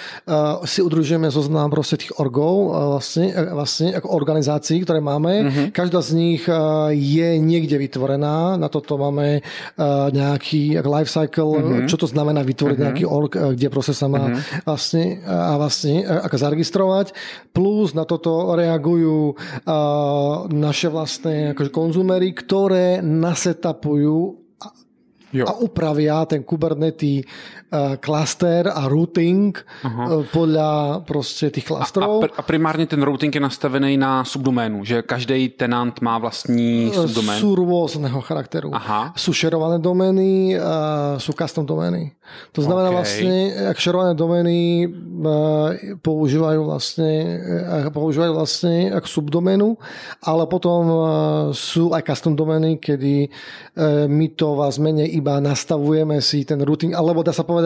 si udružujeme zoznam proste tých orgov, e, vlastne, e, vlastne ako organizácií, ktoré máme. Každá z nich je niekde vytvorená. Na toto máme nejaký life cycle, čo to znamená vytvoriť nejaký org, e, kde proste sa má vlastne, a vlastne e, ako zaregistrovať. Plus na toto reagujú e, naše vlastné akože konzumery, ktoré nasetapujú Jo. a upravia ten Kubernetes uh, cluster a routing uh, podľa proste tých A, klastrov. pr- a primárně ten routing je nastavený na subdoménu, že každý tenant má vlastní subdomén. sú rôzneho charakteru. Aha. Sú šerované domény, a sú custom domény. To znamená OK. vlastne, ak šerované domény používajú vlastne, uh, používajú vlastne ako subdoménu, ale potom sú aj custom domény, kedy uh, my to vás menej iba nastavujeme si ten routing, alebo dá sa povedať,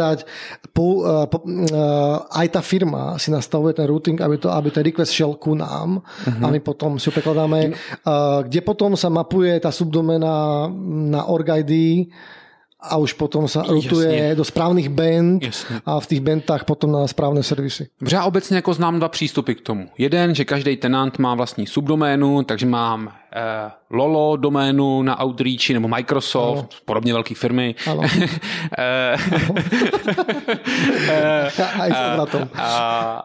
po, uh, po, uh, aj tá firma si nastavuje ten routing, aby, to, aby ten request šel ku nám uh-huh. a my potom si ho prekladáme, uh, kde potom sa mapuje tá subdoména na org ID a už potom sa rutuje Jasně. do správnych band Jasně. a v tých bentách potom na správne servisy. Dobře, já obecně jako znám dva přístupy k tomu. Jeden, že každý tenant má vlastní subdoménu, takže mám eh, Lolo doménu na Outreachi nebo Microsoft, Ano. podobně velké firmy. Ano. Eh, obratom. a,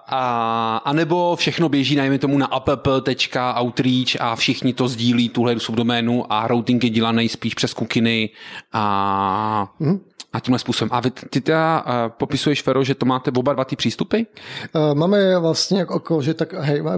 a, a nebo všechno běží, najmě tomu na app.outreach a všichni to sdílí, tuhle subdoménu a routing je dělaný spíš přes kukiny a, A tímhle způsobem. A vy, ty teda uh, popisuješ, Fero, že to máte oba dva ty přístupy? Uh, máme vlastně jako, že tak, hej, uh,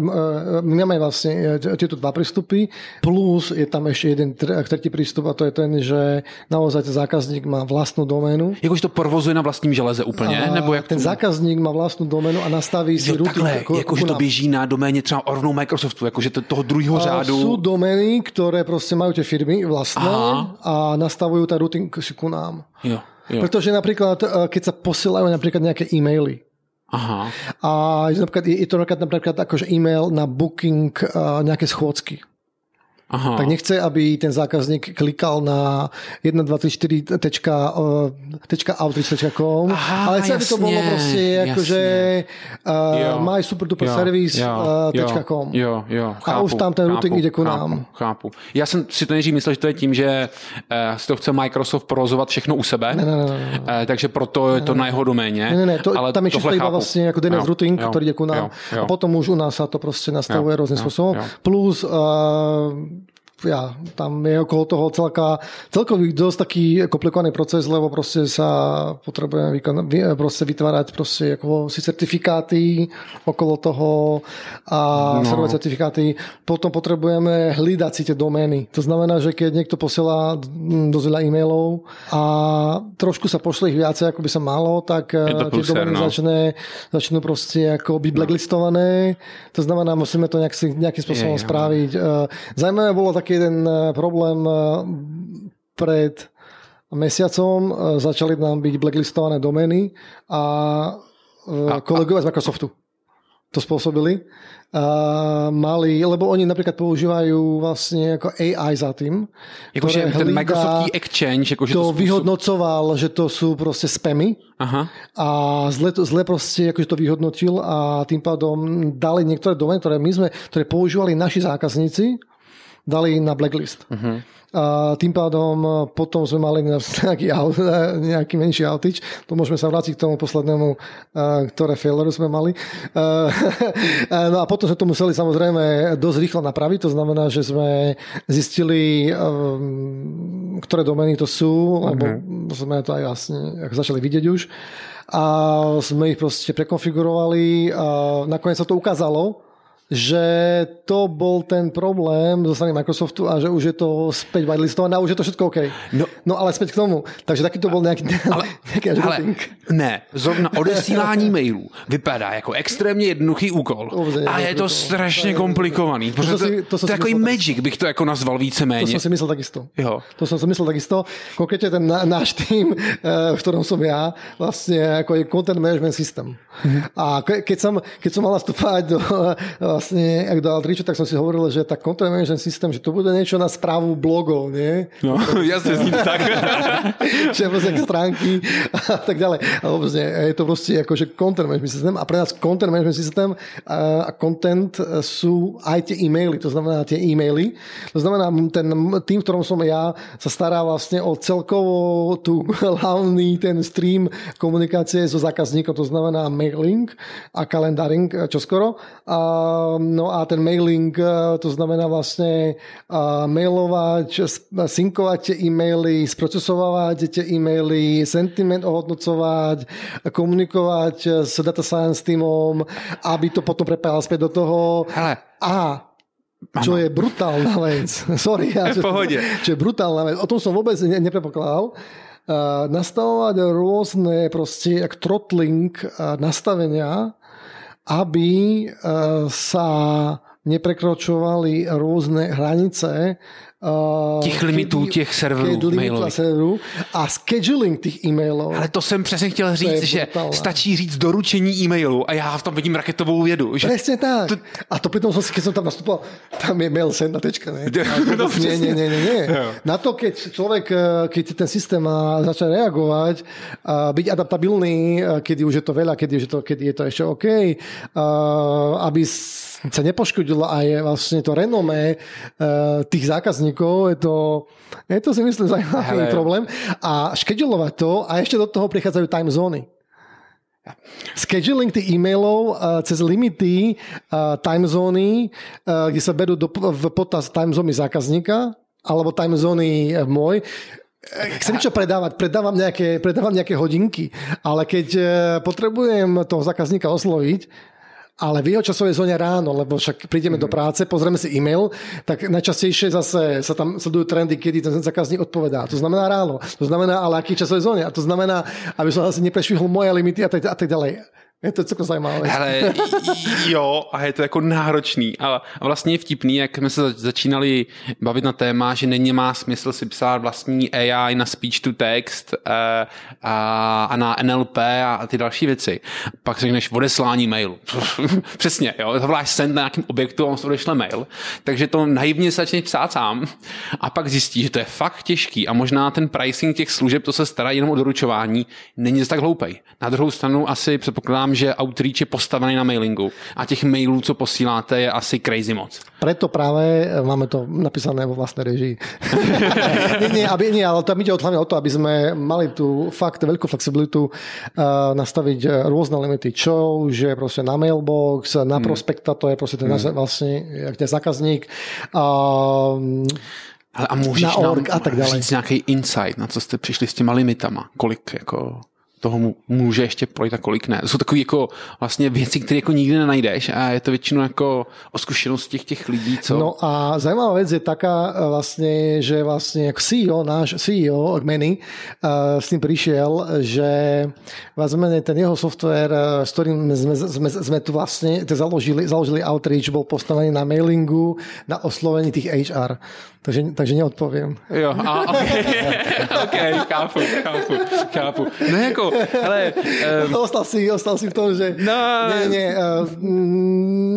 my máme vlastně tieto dva prístupy, plus je tam ještě jeden tretí přístup a to je ten, že naozaj ten zákazník má vlastnú doménu. Jakože to provozuje na vlastním železe úplně? A nebo jak ten to... zákazník má vlastní doménu a nastaví si routing. Takhle, jako, jakože to běží na doméně třeba rovnou Microsoftu, jakože to, toho druhého řádu. Sú domény, které prostě mají ty firmy vlastné Aha. a nastavují ta routing ku nám. Jo. Jo. Pretože napríklad, eh, keď sa posielajú napríklad nejaké e-maily, Aha. A napríklad, je to napríklad, napríklad akože e-mail na booking uh, nejaké schôdzky. Aha. tak nechce, aby ten zákazník klikal na 1.24.outreach.com, ale chce, aby to bolo proste ako, že uh, my super duper service uh, .com. Jo, jo, chápu, a už tam ten routing ide ku nám. Chápu. Já jsem si to nejdřív myslel, že to je tím, že uh, si to chce Microsoft provozovat všechno u sebe, ne, ne, ne, ne. Uh, takže proto je to ne, na jeho doméně. Ne, ne, ne, to, ale tam je čisto iba vlastně jako DNS routing, jo, který ide ku nám. Jo, jo. A potom už u nás sa to prostě nastavuje různým způsobem. Plus uh, ja, tam je okolo toho celká, celkový dosť taký komplikovaný proces, lebo proste sa potrebujeme vykon, proste vytvárať proste ako si certifikáty okolo toho a no. servové certifikáty. Potom potrebujeme hlídať si tie domény. To znamená, že keď niekto posiela dosť veľa e-mailov a trošku sa pošle ich viacej, ako by sa malo, tak eh, tie domény no. začne, začnú proste ako byť blacklistované. To znamená, musíme to nejak, nejakým spôsobom je, spraviť. Eh, Zajímavé bolo také taký jeden eh, problém eh, pred mesiacom. Eh, začali nám byť blacklistované domény a, a kolegovia z Microsoftu to spôsobili. Uh, mali, lebo oni napríklad používajú vlastne ako AI za tým. Jakože ten Microsoft Exchange. Jako, že to, to vyhodnocoval, že to sú proste spamy. Aha. A zle, zle proste akože to vyhodnotil a tým pádom dali niektoré domény, ktoré my sme, ktoré používali naši zákazníci, dali na blacklist. Uh-huh. A tým pádom potom sme mali nejaký, nejaký menší outage. To môžeme sa vrátiť k tomu poslednému, ktoré faileru sme mali. No a potom sme to museli samozrejme dosť rýchlo napraviť. To znamená, že sme zistili, ktoré domény to sú, lebo uh-huh. sme to aj vlastne začali vidieť už. A sme ich proste prekonfigurovali a nakoniec sa to ukázalo, že to bol ten problém zo strany Microsoftu a že už je to späť whitelistované a už je to všetko OK. No, no ale späť k tomu. Takže taky to byl nějaký, ale, nějaký ale ne, zrovna odesílání mailů vypadá jako extrémně jednoduchý úkol. Dobře, a je to strašně komplikovaný. To, to, si, to, to, takový magic bych to jako nazval víceméně. To jsem si myslel takisto. Jo. To jsem si myslel takisto. Konkrétně ten náš tým, eh, v ktorom som já, vlastně jako je content management system. Mm-hmm. A keď som, keď som mal nastúpať do vlastne, ak do Altriču, tak som si hovoril, že tak content management systém, že to bude niečo na správu blogov, nie? No, jasne, zní tak. že prostě stránky a tak ďalej. A vlastne je to prostě jako, že content management systém a pre nás content management systém a content sú aj tie e-maily, to znamená tie e-maily. To znamená, ten tým, v ktorom som ja, sa stará vlastne o celkovo tu hlavný ten stream komunikácie so zákazníkom, to znamená mailing a kalendaring čoskoro. A no a ten mailing, eh, to znamená vlastně eh, mailovat, synkovat tie e-maily, sprocesovať tie e-maily, sentiment ohodnocovat, komunikovat s data science týmom, aby to potom prepájal zpět do toho. Hele. A čo je brutálna vec. Sorry. Ja, v pohode. Čo je brutálna vec. O tom som vôbec ne, nepredpokladal. Uh, nastavovať rôzne proste, jak throttling uh, nastavenia, aby eh, sa neprekročovali rôzne hranice Uh, těch limitů těch serverů mailových. Serveru a scheduling těch e-mailů. Ale to jsem přesně chtěl říct, že stačí říct doručení e-mailu a já v tom vidím raketovou vědu. Že Přesně tak. To... A to přitom jsem, když jsem tam nastupoval, tam je mail send na tečka, ne? no, ne, ne, ne, ne, ne. Na to, keď člověk, eh, keď ten systém má začal reagovat, a být adaptabilný, eh, kedy už je to veľa, kedy, už je to, kedy je to ještě OK, a, aby sa nepoškodilo aj vlastne to renomé uh, tých zákazníkov, je to, je to si myslím zaujímavý problém. A škedulovať to a ešte do toho prichádzajú time zóny. Scheduling tých e-mailov uh, cez limity uh, time zóny, uh, kde sa berú do, v potaz time zóny zákazníka alebo time zóny môj, chcem niečo predávať, predávam nejaké, predávam nejaké hodinky, ale keď potrebujem toho zákazníka osloviť, ale v jeho časovej zóne ráno, lebo však prídeme mm. do práce, pozrieme si e-mail, tak najčastejšie zase sa tam sledujú trendy, kedy ten zákazník odpovedá. To znamená ráno, to znamená ale aký časovej zóne a to znamená, aby som zase neprešvihol moje limity a tak, a tak ďalej. Je to celkem zajímavé. Ale jo, a je to jako náročný. A, a vlastně je vtipný, jak jsme se začínali bavit na téma, že není má smysl si psát vlastní AI na speech to text a, eh, a, a na NLP a, a ty další věci. Pak řekneš odeslání mailu. Přesně, jo. Zavoláš send na nějakým objektu a on se odešle mail. Takže to naivně se začneš psát sám a pak zjistíš, že to je fakt těžký a možná ten pricing těch služeb, to se stará jenom o doručování, není tak hloupej. Na druhou stranu asi předpokládám, předpokládám, že Outreach je postavený na mailingu a těch mailů, co posíláte, je asi crazy moc. Preto práve máme to napísané vo vlastnej režii. nie, nie, aby, nie, ale tam ide hlavne o to, aby sme mali tu fakt veľkú flexibilitu uh, nastaviť rôzne limity. Čo už je proste na mailbox, na hmm. prospekta, to je proste ten hmm. vlastne jak ten zákazník. Uh, ale a můžeš na org nám a tak dále. říct nějaký insight, na co jste přišli s těma limitama? Kolik jako toho může ještě projít a kolik ne. To jsou takové jako vlastně věci, které jako nikdy nenajdeš a je to většinou jako o zkušenosti těch, těch lidí, co... No a zajímavá věc je taká vlastně, že vlastně jako CEO, náš CEO Many uh, s tím přišel, že vezmeme ten jeho software, s kterým jsme, jsme, jsme tu vlastně založili, založili Outreach, byl postavený na mailingu, na oslovení těch HR. Takže, takže neodpovím. Jo, a ok, okay chápu, chápu, chápu. No jako, hele... Um, ostal, si, ostal si v tom, že no, ne, ne, uh,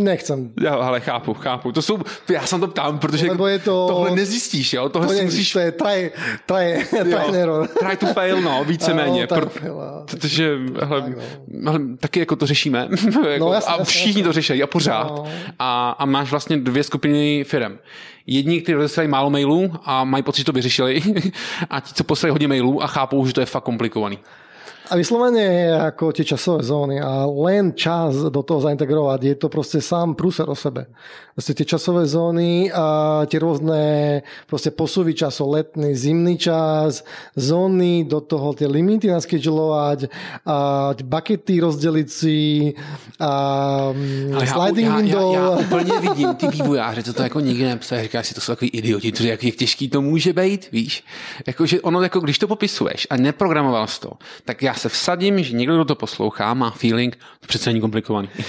nechcem. Jo, ale chápu, chápu. To jsou, já jsem to ptám, protože Lebo je to, tohle nezjistíš, jo? Tohle to si musíš... To je try, try, try error. Try to fail, no, víceméně. No, protože, hele, tak, no. hele, taky jako to řešíme. jako, no, jasný, a všichni jasný. to řeší a pořád. No. A, a máš vlastně dvě skupiny firm Jedni, kteří rozesílají málo mailů a mají pocit, že to vyřešili, a ti, co posílají hodně mailů a chápou, že to je fakt komplikovaný. A vyslovene ako tie časové zóny a len čas do toho zaintegrovať, je to proste sám prúser o sebe. Proste tie časové zóny a tie rôzne proste posuvy časov, letný, zimný čas, zóny, do toho tie limity naschedulovať, a buckety rozdeliť si, a Ale sliding já, window. Já, já, já úplně vidím ty vývojáře, co to jako nikdy nepsal, říkáš si, to jsou takový idioti, to jak, jak těžký to může být, víš? Jako, že ono, jako když to popisuješ a neprogramoval jsi to, tak já se vsadím, že někdo, kdo to poslouchá, má feeling, to přece není komplikovaný. Uh,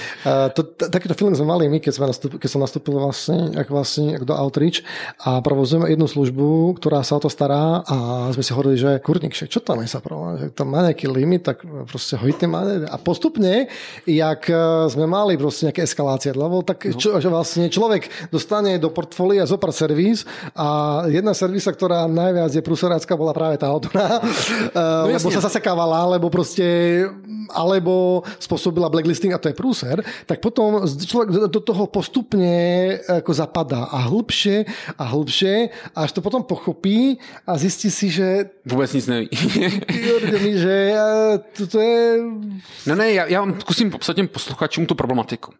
to, takýto feeling jsme mali my, keď, jsme nastup, nastúpil vlastne, jak vlastne do Outreach a provozujeme jednu službu, ktorá sa o to stará a sme si hovorili, že kurník, čo tam je sa že tam má nejaký limit, tak proste hojte má. A postupne, jak e, sme mali proste nejaké eskalácie, lebo tak no. čo, že vlastne človek dostane do portfólia zopár servis a jedna servisa, ktorá najviac je pruserácka, bola práve tá autora, no, lebo sa zasekávala, lebo prostě, alebo spôsobila blacklisting a to je prúser, tak potom človek do toho postupne jako zapadá a hlbše a hlbše, až to potom pochopí a zjistí si, že... Vůbec nic neví. že to, to je... No ne, já, já vám zkusím popsat těm posluchačům tu problematiku.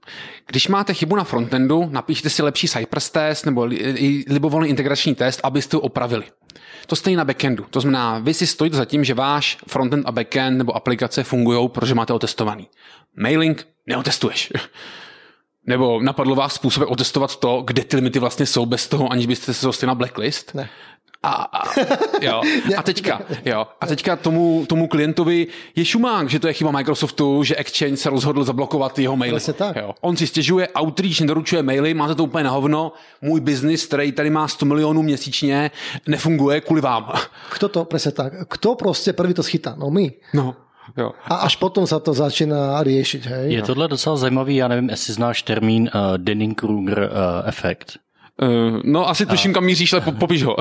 Když máte chybu na frontendu, napíšte si lepší Cypress test nebo li, li, libovolný integrační test, abyste to opravili. To stejně na backendu. To znamená, vy si stojíte za tím, že váš frontend a backend nebo aplikace fungují, protože máte otestovaný. Mailing neotestuješ. Nebo napadlo vás způsob otestovat to, kde ty limity vlastně jsou bez toho, aniž byste se dostali na blacklist? Ne. A, a, jo. a teďka, jo. A teďka tomu, tomu klientovi je šumák, že to je chyba Microsoftu, že Exchange se rozhodl zablokovat jeho maily. tak. Jo. On si stěžuje, Outreach nedoručuje maily, máte to úplně na hovno, můj biznis, který tady má 100 milionů měsíčně, nefunguje kvůli vám. Kdo to, přesně tak. Kdo prostě první to schytá? No my. No. Jo. A až potom se to začíná řešit. Hej? Je tohle docela zajímavý, já nevím, jestli znáš termín uh, Dunning-Kruger uh, efekt. Uh, no asi tuším, kam míříš, ale popiš ho.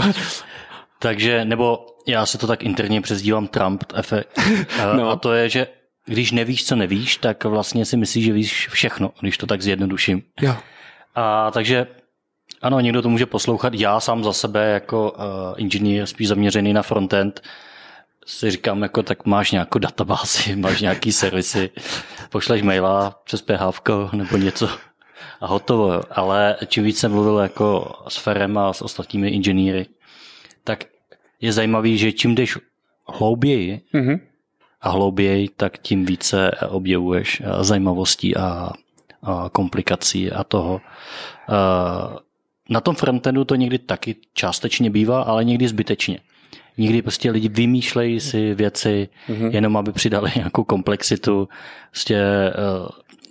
Takže, nebo já se to tak interně přezdívám Trump efekt. Uh, no. A to je, že když nevíš, co nevíš, tak vlastně si myslíš, že víš všechno, když to tak zjednoduším. Jo. A takže ano, někdo to může poslouchat. Já sám za sebe jako uh, inženýr spíš zaměřený na frontend si říkám, jako tak máš nějakou databázi, máš nějaký servisy, pošleš maila přes PH nebo něco a hotovo. Ale čím víc jsem mluvil jako s Ferem a s ostatními inženýry, tak je zajímavý, že čím jdeš hlouběji mm-hmm. a hlouběji, tak tím více objevuješ eh, zajímavostí a, a komplikací a toho. Eh, na tom frontendu to někdy taky částečně bývá, ale někdy zbytečně. Někdy prostě lidi vymýšlejí si věci, mm-hmm. jenom aby přidali nějakou komplexitu, prostě,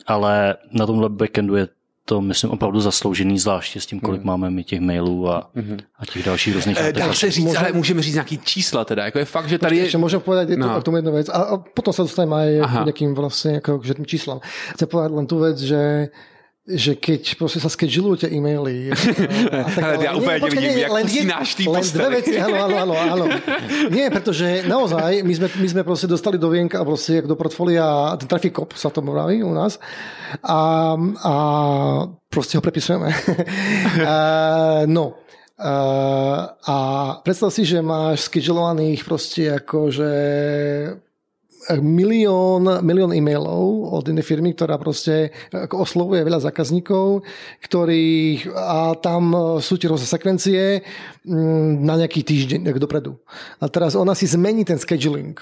ale na tomhle backendu je to, myslím, opravdu zasloužený, zvláště s tím, kolik hmm. máme my těch mailů a, hmm. a těch dalších různých e, Dá se říct, ale můžeme říct nějaký čísla teda, jako je fakt, že tady je... Ještě můžem povedať no. k tomu jednu věc a, a potom se dostaneme aj k nějakým vlastně jako k číslam. Chci povedať len tu věc, že že keď prostě sa skedžilujete e-maily. A tak, ale, ja úplne nevidím, jak musí náš tým len dve veci, áno, áno, áno, áno. Nie, pretože naozaj my sme, my sme prostě dostali do vienka prostě do portfólia ten traffic cop sa to vraví u nás a, a prostě ho prepisujeme. uh, no, a predstav si, že máš skedželovaných prostě že milión, milión e-mailov od jednej firmy, ktorá proste oslovuje veľa zákazníkov, ktorých a tam sú tie rôzne sekvencie mm, na nejaký týždeň dopredu. A teraz ona si zmení ten scheduling.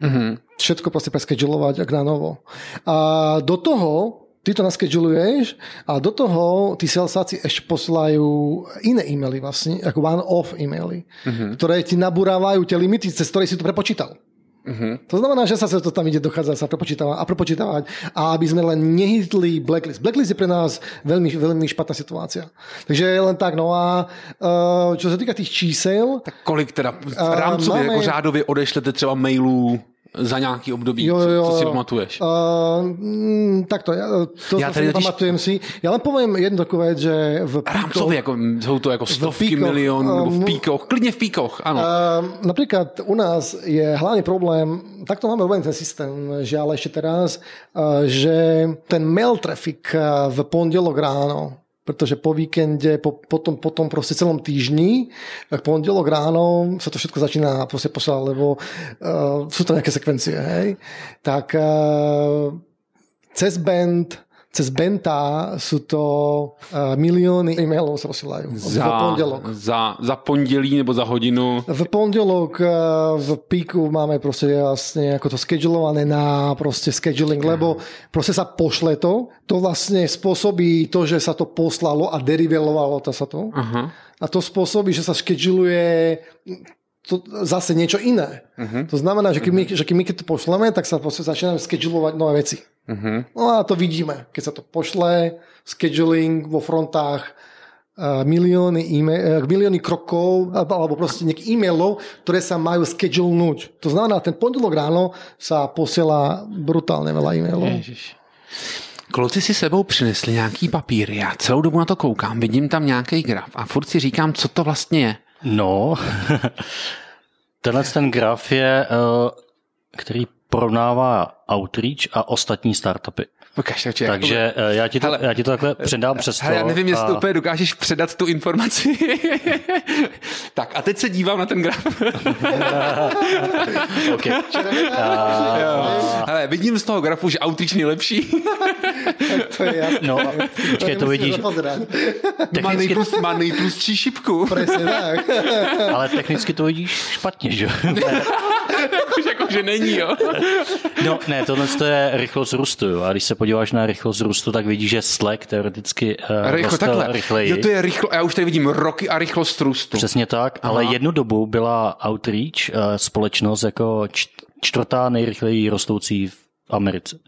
Mm-hmm. Všetko proste preskedulovať ak na novo. A do toho ty to naskeduluješ a do toho tí salesáci ešte posielajú iné e-maily vlastne, ako one-off e-maily, mm-hmm. ktoré ti nabúrávajú tie limity, cez ktoré si to prepočítal. Uh-huh. To znamená, že sa to tam ide dochádzať sa prepočítavať a prepočítavať a aby sme len nehytli blacklist. Blacklist je pre nás veľmi, veľmi špatná situácia. Takže len tak, no a uh, čo sa týka tých čísel... Tak kolik teda rámcově, uh, máme... jako řádově odešlete třeba mailů za nějaký období, jo, jo, co, co si pamatuješ? Uh, takto, ja, to ja si pamatujem si. Ja len poviem jednu takú vec, že v píkoch... Rámcově, jako, jsou to jako stovky píkoch, milionů, nebo v píkoch, klidně v píkoch, ano. Uh, napríklad u nás je hlavný problém, takto máme robený ten systém, ale ešte teraz, uh, že ten mail traffic v pondelok ráno protože po víkende, po, potom, potom prostě celom týždni, tak pondělok ráno se to všechno začíná prostě poslat, lebo uh, jsou to nějaké sekvencie, hej. Tak uh, cez band cez Benta sú to uh, milióny e-mailov sa posielajú. Za, v pondelok. Za, za pondelí nebo za hodinu? V pondelok uh, v píku máme prostě jasne ako to schedulované na prostě scheduling, lebo prostě sa pošle to, to vlastne spôsobí to, že sa to poslalo a derivelovalo to sa to. Aha. A to spôsobí, že sa scheduluje to zase niečo iné. Uh-huh. To znamená, že keď, my, že keď my keď to pošleme, tak sa prostě začíname schedulovať nové veci. Uh-huh. No a to vidíme, keď sa to pošle, scheduling vo frontách, uh, milióny, e-mail, uh, milióny krokov alebo proste nejakých e-mailov, ktoré sa majú schedulnúť. To znamená, ten pondelok ráno sa posiela brutálne veľa e-mailov. Ježiš. Kluci si sebou přinesli nějaký papír, já celou dobu na to koukám, vidím tam nějaký graf a furt si říkám, co to vlastně je. No, tenhle ten graf je, eh, který porovnává Outreach a ostatní startupy. Ukaž, takže, takže jako... já, ti to, hele, já ti to takhle předám přes to. Já nevím, jestli a... úplně dokážeš předat tu informaci. tak a teď se dívám na ten graf. okay. a... hele, vidím z toho grafu, že Outreach nejlepší. to je No, počkej, to vidíš. Technicky... Má, nejtlust, má nejtlustší šipku. Tak. Ale technicky to vidíš špatně, že? Už jako, že není, jo? no, ne, tohle je rychlost růstu, jo. A když se podíváš na rychlost růstu, tak vidíš, že Slack teoreticky uh, Rychlo, takhle. rychleji. Jo, to je rychlo, já už tady vidím roky a rychlost růstu. Přesně tak, Aha. ale jednu dobu byla Outreach uh, společnost jako čtvrtá nejrychleji rostoucí v Americe.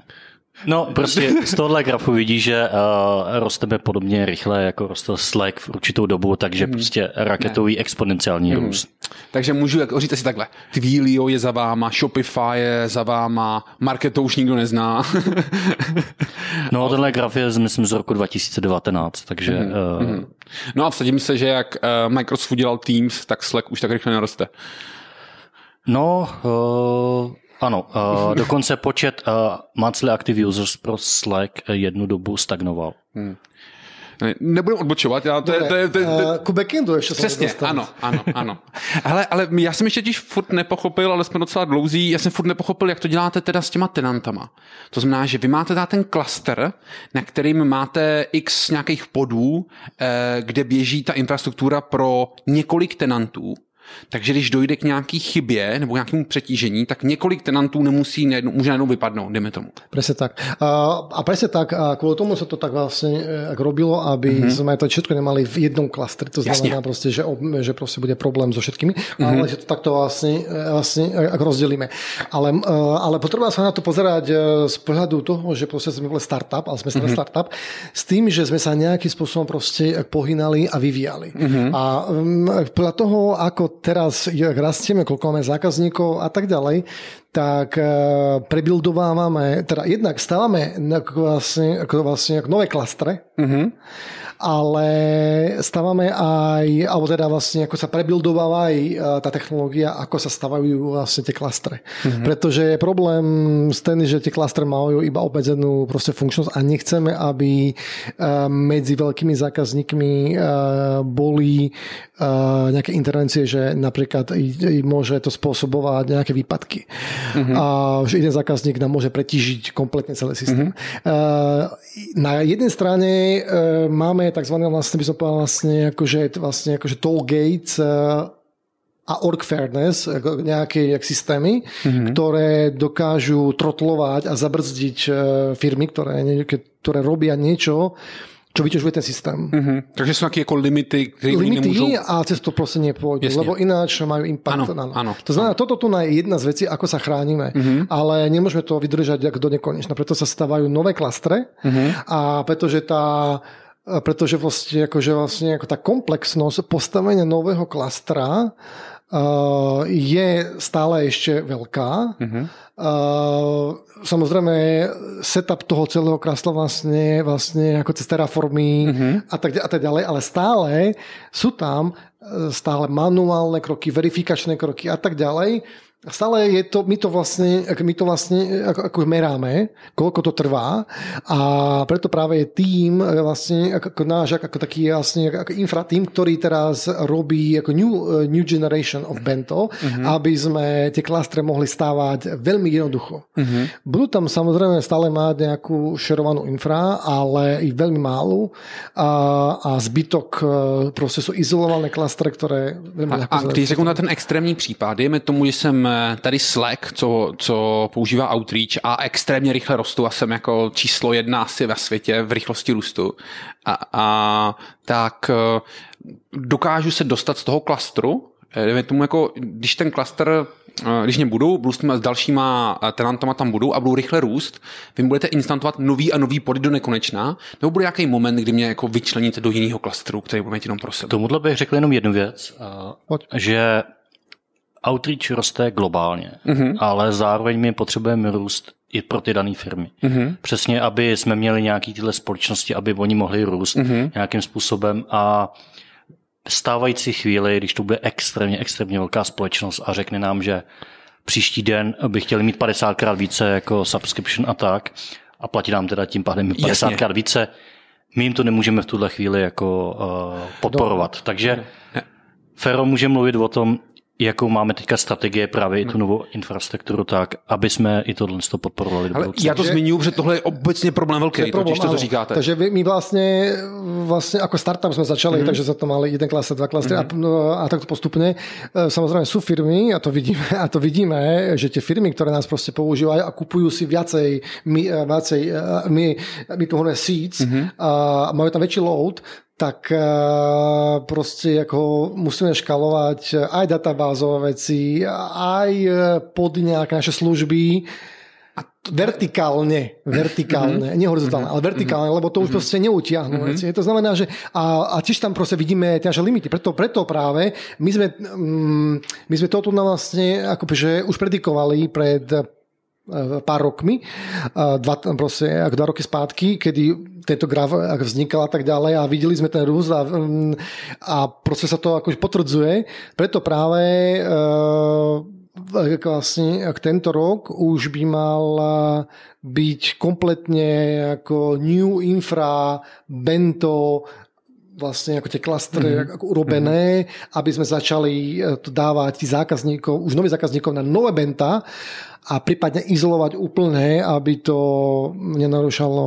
No, prostě z tohohle grafu vidíš, že uh, rosteme podobně rychle, jako rostl Slack v určitou dobu, takže mm. prostě raketový ne. exponenciální mm. růst. Takže můžu jako říct si takhle, Twilio je za váma, Shopify je za váma, Marketo už nikdo nezná. no, tenhle graf je, myslím, z roku 2019, takže... Mm. Uh... Mm. No a vsadím se, že jak uh, Microsoft udělal Teams, tak Slack už tak rychle neroste. No, uh, ano, uh, dokonce počet uh, monthly active users pro Slack jednu dobu stagnoval. Hmm. Nebudu odbočovat, já to, je, to, je, to, je, to, je, ku backendu ještě Přesně, ano, ano, ano. Ale, ale já jsem ještě tiž furt nepochopil, ale jsme docela dlouzí, já jsem furt nepochopil, jak to děláte teda s těma tenantama. To znamená, že vy máte teda ten klaster, na kterým máte x nějakých podů, eh, kde běží ta infrastruktura pro několik tenantů takže když dojde k nějaký chybě nebo nějakému přetížení, tak několik tenantů nemusí, nejednou, může najednou vypadnout, jdeme tomu. Presne tak. A, a presne tak, a kvôli tomu sa to tak vlastne robilo, aby mm-hmm. sme to všetko nemali v jednom klastri. To znamená Jasne. proste, že, že proste bude problém so všetkými, mm-hmm. ale že to takto vlastne, vlastne ak rozdelíme. Ale, ale potrebujeme sa na to pozerať z pohľadu toho, že proste sme boli startup, ale sme mm-hmm. startup, s tým, že sme sa nejakým spôsobom proste pohynali a vyvíjali. Mm-hmm. A podľa toho, ako teraz rastieme, koľko máme zákazníkov a tak ďalej, tak uh, prebuildovávame, teda jednak stávame vlastne, vlastne nové klastre, mm-hmm ale stávame aj, alebo teda vlastne ako sa prebuildováva aj e, tá technológia, ako sa stavajú vlastne tie klastre. Mm-hmm. Pretože je problém s ten, že tie klastre majú iba obmedzenú proste funkčnosť a nechceme, aby e, medzi veľkými zákazníkmi e, boli nejaké intervencie, že napríklad môže to spôsobovať nejaké výpadky. Mm-hmm. A že jeden zákazník nám môže pretížiť kompletne celý systém. Mm-hmm. Na jednej strane máme tzv. vlastne by som povedal vlastne akože, vlastne akože toll gates eh, a org fairness, nejaké jak systémy, mm-hmm. ktoré dokážu trotlovať a zabrzdiť eh, firmy, ktoré, ktoré robia niečo, čo vyťažuje ten systém. Mm-hmm. Takže sú nejaké ako limity, ktoré limity nemôžu... a cez to proste nepôjdu, Jasne. lebo ináč majú impact. Áno, áno, to znamená, áno. toto tu je jedna z vecí, ako sa chránime, mm-hmm. ale nemôžeme to vydržať do nekonečna. Preto sa stávajú nové klastre mm-hmm. a pretože tá pretože vlastne, akože vlastne ako tá komplexnosť postavenia nového klastra je stále ešte veľká. Uh-huh. Uh, samozrejme, setup toho celého klastra vlastne, vlastne ako cez terraformy uh-huh. a, tak, a tak ďalej, ale stále sú tam stále manuálne kroky, verifikačné kroky a tak ďalej, stále je to, my to vlastne, my to vlastne ako, ako meráme, koľko to trvá a preto práve je tým vlastne ako, ako náš ako taký vlastne ako infra tým, ktorý teraz robí ako new, new generation of bento, uh-huh. aby sme tie klastre mohli stávať veľmi jednoducho. Uh-huh. Budú tam samozrejme stále mať nejakú šerovanú infra, ale i veľmi málu a, a zbytok e, proste sú izolované klastre, ktoré veľmi A, a když řeknu na ten extrémní případ, dejme tomu, že jsem tady Slack, co, co používá Outreach a extrémně rychle rostou a jsem jako číslo jedna asi ve světě v rychlosti růstu. A, a tak eh, dokážu se dostat z toho klastru, eh, tomu jako, když ten klaster eh, když mě budou, budu s, s dalšíma tenantama tam budou a budou rychle růst, vy budete instantovat nový a nový pody do nekonečna, nebo bude nějaký moment, kdy mě jako vyčleníte do jiného klastru, který bude mít jenom pro sebe? Tomuhle bych řekl jenom jednu věc, že outreach roste globálně, mm-hmm. ale zároveň my potřebujeme růst i pro ty dané firmy. Mm-hmm. Přesně, aby jsme měli nějaký tyhle společnosti, aby oni mohli růst mm-hmm. nějakým způsobem a stávající chvíli, když to bude extrémně, extrémně velká společnost a řekne nám, že příští den by chtěli mít 50krát více jako subscription a tak a platí nám teda tím pádem 50krát více, my jim to nemůžeme v tuhle chvíli jako uh, podporovat. Takže Fero může mluvit o tom, jakou máme teďka strategie právě i tu novou infrastrukturu tak, aby jsme i tohle to podporovali Ale já to zmiňuji, protože tohle je obecně problém velký, je problém, to, to říkáte. Takže my vlastně, vlastně jako startup jsme začali, mm-hmm. takže za to mali jeden klaster, dva klastry mm-hmm. a, no, a takto postupně. E, samozřejmě jsou firmy, a to vidíme, a to vidíme, že ty firmy, které nás prostě používají a kupují si viacej, my, e, viacej, e, my, my tu seeds mm-hmm. a mají tam větší load, tak eh, proste ako musíme škalovať aj databázové veci, aj eh, pod nejaké naše služby, a to, vertikálne, vertikálne, mm-hmm. nie horizontálne, ale vertikálne, mm-hmm. lebo to už mm-hmm. proste neutiahnu mm-hmm. veci. To znamená, že a, a tiež tam proste vidíme tie naše limity. Preto, preto práve my sme, mm, my sme toto vlastne akože už predikovali pred pár rokmi, eh, dva, proste, ako dva roky spátky, kedy tento graf vznikal a tak ďalej a videli sme ten rúst a, mm, a proste sa to akože potvrdzuje. Preto práve vlastne tento rok už by mal byť kompletne ako new infra, bento vlastne ako tie klastre mm-hmm. ako urobené, mm-hmm. aby sme začali to dávať tí zákazníkov, už nových zákazníkov na nové benta a prípadne izolovať úplne, aby to nenarušalo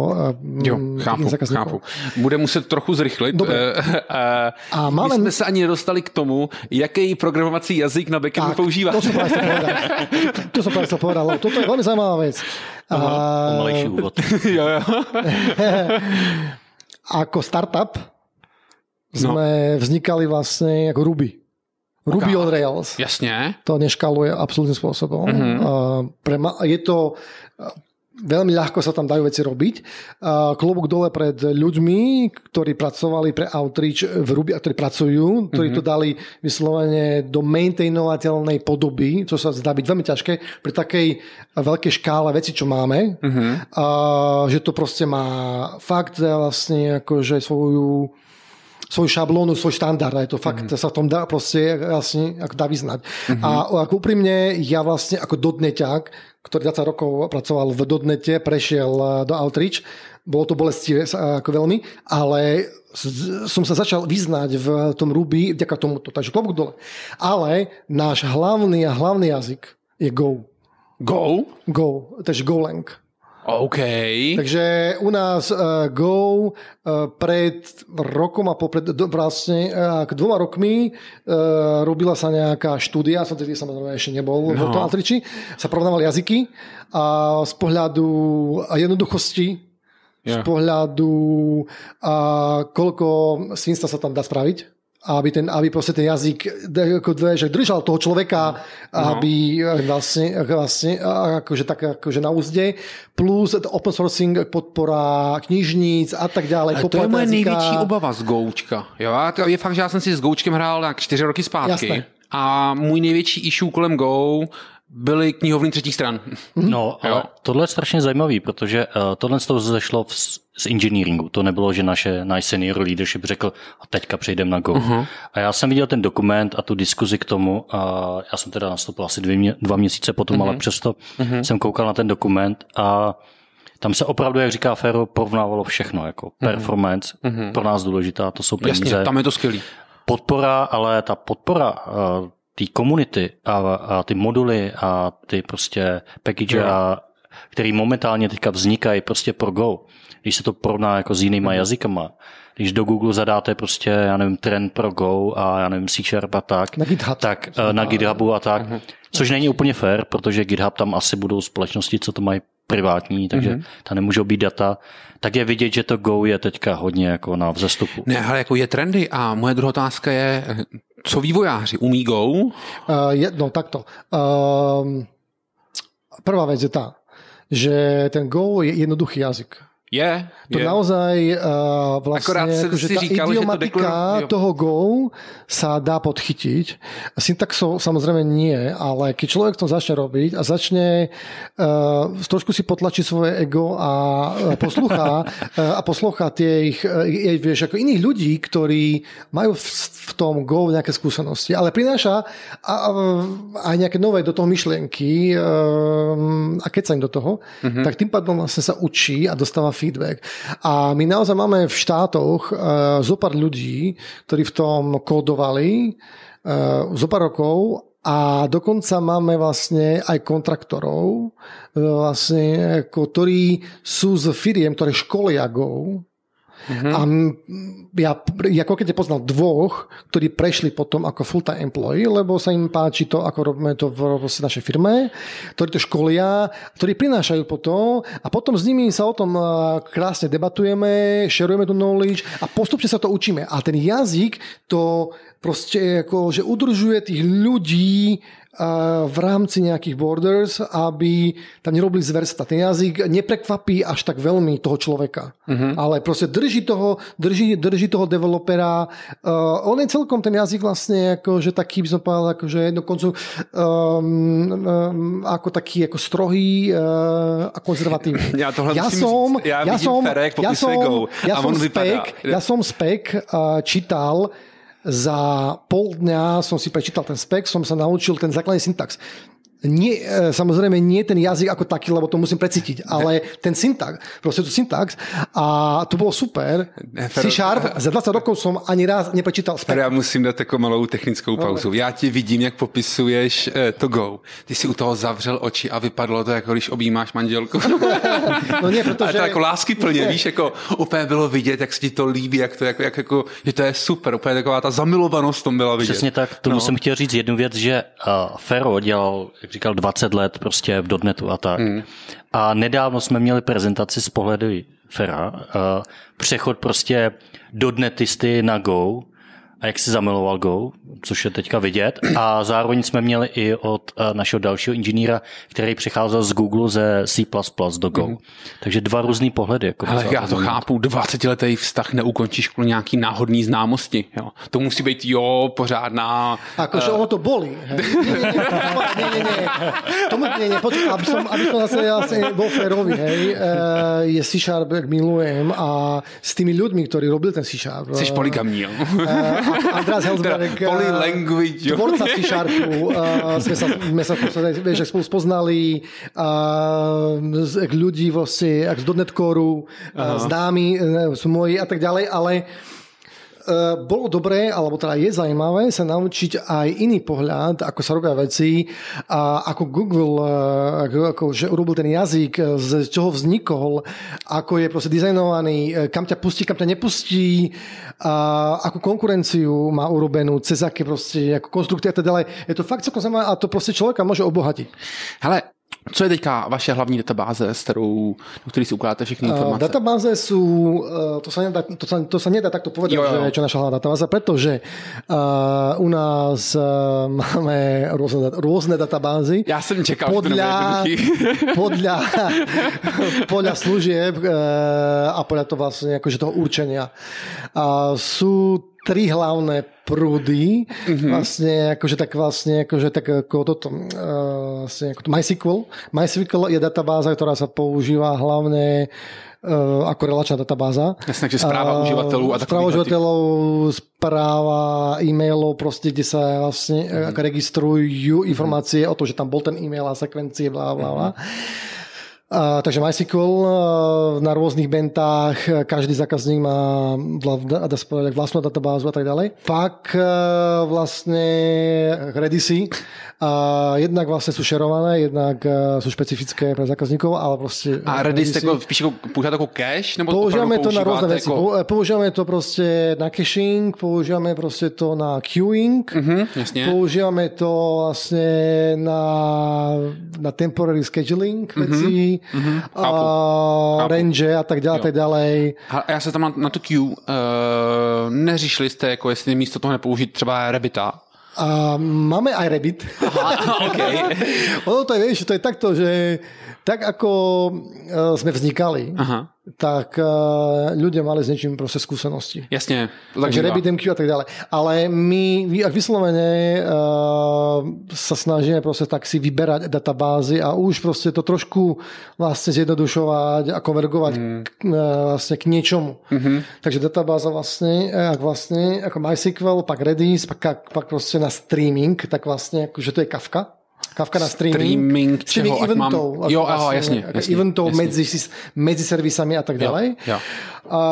e, jo, chápu, chápu. Bude muset trochu zrychlit. Dobre. a, a máme... My jsme se ani nedostali k tomu, jaký programovací jazyk na backendu tak, používá. To som práve povedal. To som práve povedal. Toto je veľmi zaujímavá vec. Aha, a... úvod. jo, jo. Ako startup sme no. vznikali vlastne ako Ruby. Ruby okay. on Rails. Jasne. To neškaluje absolútnym spôsobom. Mm-hmm. Uh, pre ma- je to veľmi ľahko sa tam dajú veci robiť. Klobúk dole pred ľuďmi, ktorí pracovali pre Outreach v Ruby a ktorí pracujú, ktorí mm-hmm. to dali vyslovene do maintainovateľnej podoby, čo sa zdá byť veľmi ťažké pri takej veľkej škále veci, čo máme. Mm-hmm. A, že to proste má fakt vlastne akože svoju svoju šablónu, svoj štandard. Je to fakt, mm-hmm. sa v tom dá proste vlastne ako dá vyznať. Mm-hmm. A ako úprimne, ja vlastne ako dodneťák, ktorý 20 rokov pracoval v dodnete, prešiel eh, do Outreach, bolo to bolestivé ako veľmi, ale som sa začal vyznať v tom Ruby vďaka tomuto, takže klobúk dole. Ale náš hlavný a hlavný jazyk je Go. Go? Go, takže Golang. OK. Takže u nás uh, Go uh, pred rokom a popred, do, vlastne uh, k dvoma rokmi uh, robila sa nejaká štúdia, som tedy samozrejme ešte nebol no. v tom Altriči, sa porovnávali jazyky a z pohľadu jednoduchosti, yeah. z pohľadu a koľko svinstva sa tam dá spraviť, aby, ten, aby proste ten jazyk že držal toho človeka, no. aby vlastne, vlastne akože, tak, akože na úzde, plus open sourcing, podpora knižníc a tak ďalej. Ale to je moje největší obava z Goučka. Jo? Je fakt, že já jsem si s Goučkem hrál na čtyři roky zpátky. Jasné. A můj největší issue kolem Go byly knihovny třetích stran. No, ale tohle je strašně zajímavý, protože uh, tohle z toho zešlo v, z engineeringu. To nebylo, že naše, náš senior leadership řekl, a teďka přejdeme na Go. Uh-huh. A já jsem viděl ten dokument a tu diskuzi k tomu, a já jsem teda nastoupil asi dvě, dva měsíce potom, uh-huh. ale přesto uh-huh. jsem koukal na ten dokument a tam se opravdu, jak říká Fero, porovnávalo všechno, jako uh-huh. performance, uh-huh. pro nás důležitá, to jsou peníze. Jasně, tam je to skvělý. Podpora, ale ta podpora uh, té komunity a, a ty moduly a ty prostě package, a, který momentálně teďka vznikají prostě pro Go, když se to porovná jako s jinýma mm. jazykama, když do Google zadáte prostě, já nevím, trend pro Go a já nevím, C Sharp a tak, na, GitHub. tak eh, na GitHubu a tak, uh-huh. což není úplně fair, protože GitHub tam asi budou společnosti, co to mají privátní, takže uh-huh. tam nemůžou být data, tak je vidět, že to Go je teďka hodně jako na vzestupu. Ne, ale jako je trendy a moje druhá otázka je, co vývojáři, umí Go? Uh, je, no takto. Uh, prvá vec je tá, že ten Go je jednoduchý jazyk. Je. To je. naozaj uh, vlastne, akože tá říkal, idiomatika to toho Go sa dá podchytiť. Syntaxov samozrejme nie, ale keď človek to začne robiť a začne uh, trošku si potlačiť svoje ego a poslúcha uh, a poslúcha tých, uh, vieš, ako iných ľudí, ktorí majú v, v tom Go nejaké skúsenosti, ale prináša a, aj nejaké nové do toho myšlienky uh, a keď sa im do toho, mm-hmm. tak tým pádom vlastne sa učí a dostáva feedback. A my naozaj máme v štátoch uh, zo pár ľudí, ktorí v tom kódovali uh, zo pár rokov a dokonca máme vlastne aj kontraktorov, e, vlastne, ktorí sú z firiem, ktoré školia Go, Mm-hmm. A ja, ja keď poznal dvoch, ktorí prešli potom ako full-time employee, lebo sa im páči to, ako robíme to v našej firme, ktorí to školia, ktorí prinášajú potom a potom s nimi sa o tom krásne debatujeme, šerujeme tu knowledge a postupne sa to učíme. A ten jazyk to proste ako, že udržuje tých ľudí v rámci nejakých borders, aby tam nerobili zversta. Ten jazyk neprekvapí až tak veľmi toho človeka, uh-huh. ale proste drží toho, drží, drží toho developera. Uh, on je celkom ten jazyk vlastne akože taký, by som povedal, akože dokonca um, um, ako taký ako strohý uh, a konzervatívny. Ja, ja som, ja, ja som, ja som, ja som spek, ja som spek uh, čítal za pol dňa som si prečítal ten spek, som sa naučil ten základný syntax. Nie, e, samozrejme nie ten jazyk ako taký, lebo to musím precítiť, ale ten syntax, proste tu syntax a to bolo super. C Sharp, za 20 rokov som ani raz neprečítal spek. Já musím dát jako malou technickou pauzu. Já ti vidím, jak popisuješ eh, to Go. Ty si u toho zavřel oči a vypadlo to, jako když objímáš manželku. no nie, protože... A to jako lásky plně, víš, jako úplně bylo vidět, jak se ti to líbí, jak to jako, jak jako, že to je super, úplně taková ta zamilovanost tom byla vidět. Přesně tak, tomu no. jsem chtěl říct jednu věc, že uh, Fero dělal, jak říkal, 20 let prostě v dotnetu a tak. Hmm. A nedávno jsme měli prezentaci z pohledu Fera, uh, přechod prostě dotnetisty na Go, a jak si zamiloval Go, což je teďka vidět. A zároveň jsme měli i od eh, našeho dalšího inženýra, který přicházel z Google ze C++ do Go. Mm. Takže dva různý pohledy. Jako Ale já to chápu, 20 letý vztah neukončíš kvůli nějaký náhodný známosti. Jo. To musí být jo, pořádná... Akože uh... ono to bolí. Ne, ne, ne, ne. Tomu, ne, ne, počkej, aby som, aby som zase bol férový, hej, uh, je C-Sharp, jak milujem a s tými ľuďmi, ktorí robili ten C-Sharp. Jsi poligamní, jo. Uh, András Helsberg, Poly language. tvorca c uh, sme sa, sme sa vieš, spolu spoznali, uh, ľudí vlastne, ak z Dotnetcoru, uh, známi sú moji a tak ďalej, ale bolo dobré, alebo teda je zaujímavé sa naučiť aj iný pohľad, ako sa robia veci a ako Google, eh, ako, ako že urobil ten jazyk, eh, z čoho vznikol, ako je proste dizajnovaný, kam ťa pustí, kam ťa nepustí, a akú konkurenciu má urobenú, cez aké proste, ako konstrukty a tak ďalej. Je to fakt celkom zaujímavé a to proste človeka môže obohatiť. Hele, co je teďka vaše hlavní databáze, s kterou, do které si ukládáte všechny informace? Uh, databáze sú, uh, to, sa nedá, to, sa, to sa nedá takto povedať, jo, jo. že čo naša hlavná databáza, pretože uh, u nás uh, máme rôzne, rôzne databázy. Já jsem čekal, podľa, podľa, podľa služieb uh, a podľa toho vlastne akože toho určenia. Uh, sú tri hlavné prúdy, mm-hmm. vlastne akože tak vlastne akože tak ako toto uh, vlastne ako to MySQL. MySQL je databáza, ktorá sa používa hlavne uh, ako relačná databáza. Jasne, že správa uh, užívateľov a Správa užívateľov, správa e-mailov, proste, kde sa vlastne mm-hmm. registrujú informácie mm-hmm. o tom, že tam bol ten e-mail a sekvencie, blá, blá, blá. Mm-hmm. Uh, takže MySQL uh, na rôznych bentách, každý zákazník má vla, databázu a tak ďalej. Pak uh, vlastne Redisy, jednak vlastne sú šerované, jednak sú špecifické pre zákazníkov, ale proste... A Redis tako, spíš ako, používate ako cache? Nebo používame to na rôzne veci. Ako... Používame to proste na caching, používame proste to na queuing, jasne. používame to vlastne na, na temporary scheduling uh-huh. Mm-hmm. a range a tak dále, tak ďalej. A já se tam na, na tu queue, uh, neřešili jste, jako jestli místo toho nepoužít třeba Rabbita? A máme aj Rabbit. Aha, okay. ono to je, vieš, to je takto, že tak ako uh, sme vznikali, Aha tak uh, ľudia mali s niečím proste skúsenosti. Jasne. Takže RabbitMQ a tak ďalej. Ale my, ak vyslovene uh, sa snažíme proste tak si vyberať databázy a už proste to trošku vlastne zjednodušovať a konvergovať mm. k, uh, vlastne k niečomu. Mm-hmm. Takže databáza vlastne, ak vlastne, ako MySQL, pak Redis, pak, pak proste na streaming, tak vlastne, akože to je Kafka. Kafka na streaming. Streaming, čeho, eventov. Mám... Jo, aha, jasne, jasne. Eventov jasne. Medzi, medzi servisami a tak ďalej. Jo, jo. A,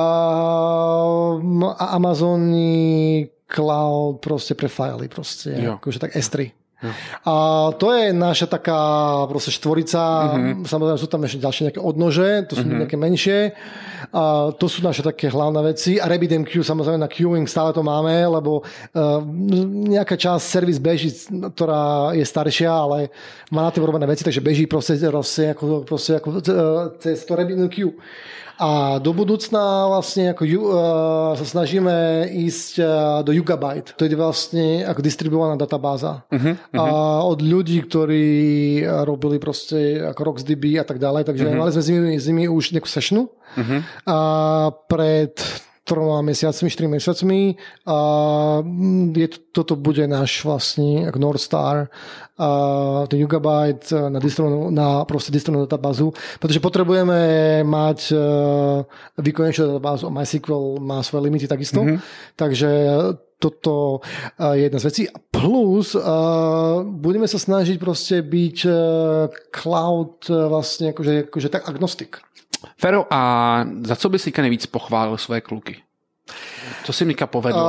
a Amazony cloud proste pre fily, proste, jo. akože tak S3. A to je naša taká proste štvorica, mm-hmm. samozrejme sú tam ešte ďalšie nejaké odnože, to sú mm-hmm. nejaké menšie. A to sú naše také hlavné veci. A RabbitMQ samozrejme na queuing stále to máme, lebo uh, nejaká časť servis beží, ktorá je staršia, ale má na tým robené veci, takže beží proste, proste, ako, proste ako, uh, cez to RabbitMQ. A do budúcna vlastne ako, uh, sa snažíme ísť uh, do Yugabyte. To je vlastne ako distribuovaná databáza. Uh-huh, A od ľudí, ktorí robili proste ako RocksDB a tak ďalej. Takže uh-huh. mali sme s nimi, s nimi už nejakú sessionu. Uh-huh. A pred troma mesiacmi, 4 mesiacmi a mm, je, toto bude náš vlastne ako North Star a ten Yugabyte na, distro, na proste distro databázu, pretože potrebujeme mať vykonečnú databázu a MySQL má svoje limity takisto, mm-hmm. takže toto je jedna z vecí. Plus budeme sa snažiť proste byť cloud vlastne akože, akože tak agnostik. Fero, a za co bys teďka nejvíc pochválil svoje kluky? Co si Mika povedlo?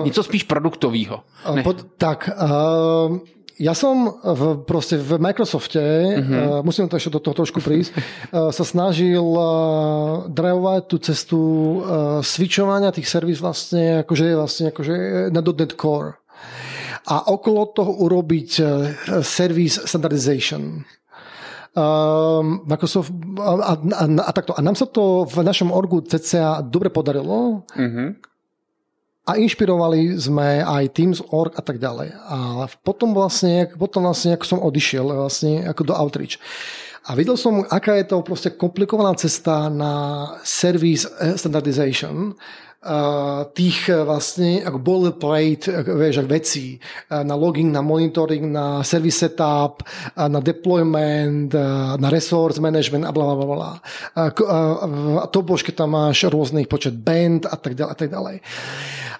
Uh, Něco spíš produktového. Uh, pod, tak, uh, ja som v, proste v Microsofte, uh-huh. uh, musím to ešte do toho trošku prísť, uh, sa snažil uh, drivovať tú cestu uh, switchovania tých servis vlastne, akože, vlastne akože na .NET Core. A okolo toho urobiť uh, service standardization. Um, Microsoft a, a, a, takto. A nám sa to v našom orgu CCA dobre podarilo. Uh-huh. A inšpirovali sme aj Teams, org a tak ďalej. A potom vlastne, potom vlastne ako som odišiel vlastne ako do Outreach. A videl som, aká je to proste komplikovaná cesta na service eh, standardization, tých e, vlastne ako boilerplate e, vieš, vecí na logging, na monitoring, na service setup, na deployment, na resource management a bla bla bla. A to bož, keď tam máš rôznych počet band a tak ďalej a tak ďalej.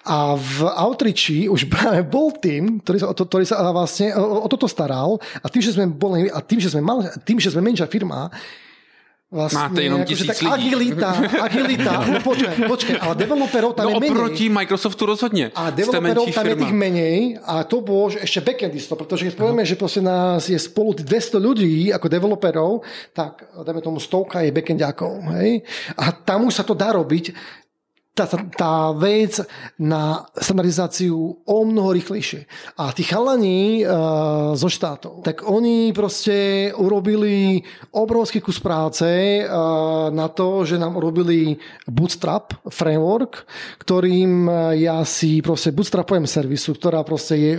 A v Outreachi už práve bol tým, ktorý sa, ktorý sa vlastne o, o toto staral a tým, že sme boli, a tým, že sme, mal, tým, že sme menšia firma, Vlastne, Máte jenom akože tisíc lidí. Agilita, agilita, no počkaj, počkaj, ale developerov tam no, je menej. oproti Microsoftu rozhodne. A developerov tam firma. je tých menej a to bolo že ešte backendistov, pretože keď povieme, že proste nás je spolu 200 ľudí ako developerov, tak dajme tomu stovka je backendiakov. Hej? A tam už sa to dá robiť tá, tá, tá vec na standardizáciu o mnoho rýchlejšie. A tí chalani uh, zo štátov, tak oni proste urobili obrovský kus práce uh, na to, že nám urobili Bootstrap framework, ktorým ja si proste bootstrapujem servisu, ktorá proste je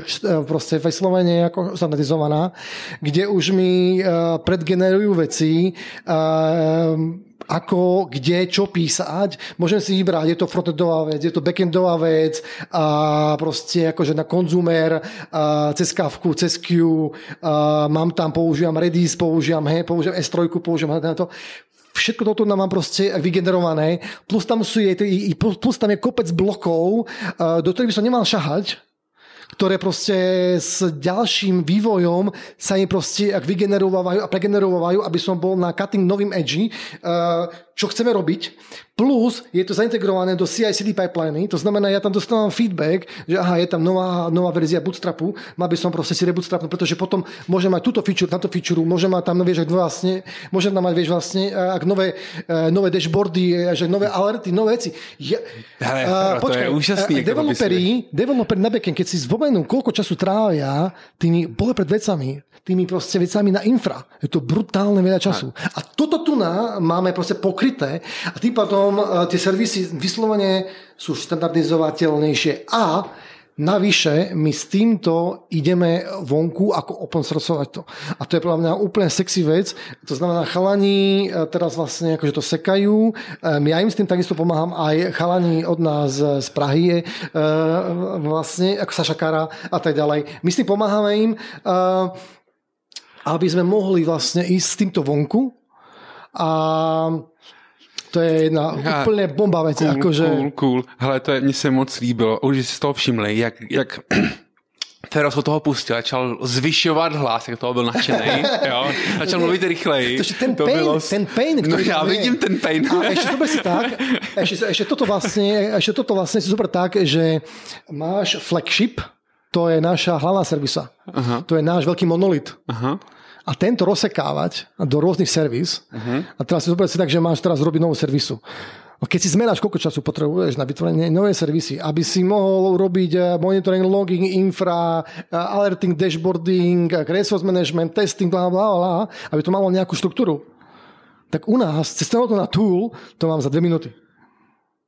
proste vyslovene ako standardizovaná, kde už mi uh, predgenerujú veci uh, ako, kde, čo písať. Môžem si vybrať, je to frontendová vec, je to backendová vec a proste akože na konzumer a cez Kafku, cez Q, a mám tam, používam Redis, používam, he, používam S3, používam na to. Všetko toto nám mám proste vygenerované, plus tam, sú, plus tam je kopec blokov, do ktorých by som nemal šahať, ktoré proste s ďalším vývojom sa im proste ak vygenerovávajú a pregenerovávajú, aby som bol na cutting novým edge, uh, čo chceme robiť. Plus je to zaintegrované do CI/CD pipeliny, to znamená, ja tam dostávam feedback, že aha, je tam nová, nová verzia bootstrapu, mal by som proste si rebootstrapnúť, pretože potom môžem mať túto feature, táto feature, môžem mať tam, vieš, ak vlastne, môžem tam mať, vieš, vlastne, ak nové, uh, nové dashboardy, že nové alerty, nové veci. Ja, Hele, uh, počkaj, to je úžasný. Uh, developeri, developeri na backend, keď si zvomenú, koľko času trávia tými bole pred vecami, tými proste vecami na infra. Je to brutálne veľa času. A toto tu na, máme proste pokryté a tým pádom e, tie servisy vyslovene sú štandardizovateľnejšie a Navyše, my s týmto ideme vonku ako open sourceovať to. A to je podľa mňa úplne sexy vec. To znamená, chalani e, teraz vlastne akože to sekajú. E, ja im s tým takisto pomáham. Aj chalani od nás z Prahy je vlastne, ako Saša Kara a tak ďalej. My s tým pomáhame im aby sme mohli vlastne ísť s týmto vonku a to je jedna ja, úplně bomba věc. Cool, akože... cool, cool. Hele, to je, mně se moc líbilo. Už si z toho všimli, jak, jak Fero se toho pustil, začal zvyšovat hlas, jak toho byl nadšený, jo? Začal mluvit rychleji. To, ten, to pain, bylo... ten pain, No já vidím ten pain. A ještě to si tak, ještě, ještě, toto vlastně, ještě toto vlastně si super tak, že máš flagship, to je naša hlavná servisa. Aha. To je náš veľký monolit. Aha a tento rozsekávať do rôznych servis. Uh-huh. A teraz si zober si tak, že máš teraz robiť novú servisu. Keď si zmeráš, koľko času potrebuješ na vytvorenie novej servisy, aby si mohol robiť eh, monitoring, logging, infra, eh, alerting, dashboarding, eh, resource management, testing, bla, bla, bla, aby to malo nejakú štruktúru. Tak u nás, cez to na tool, to mám za dve minúty.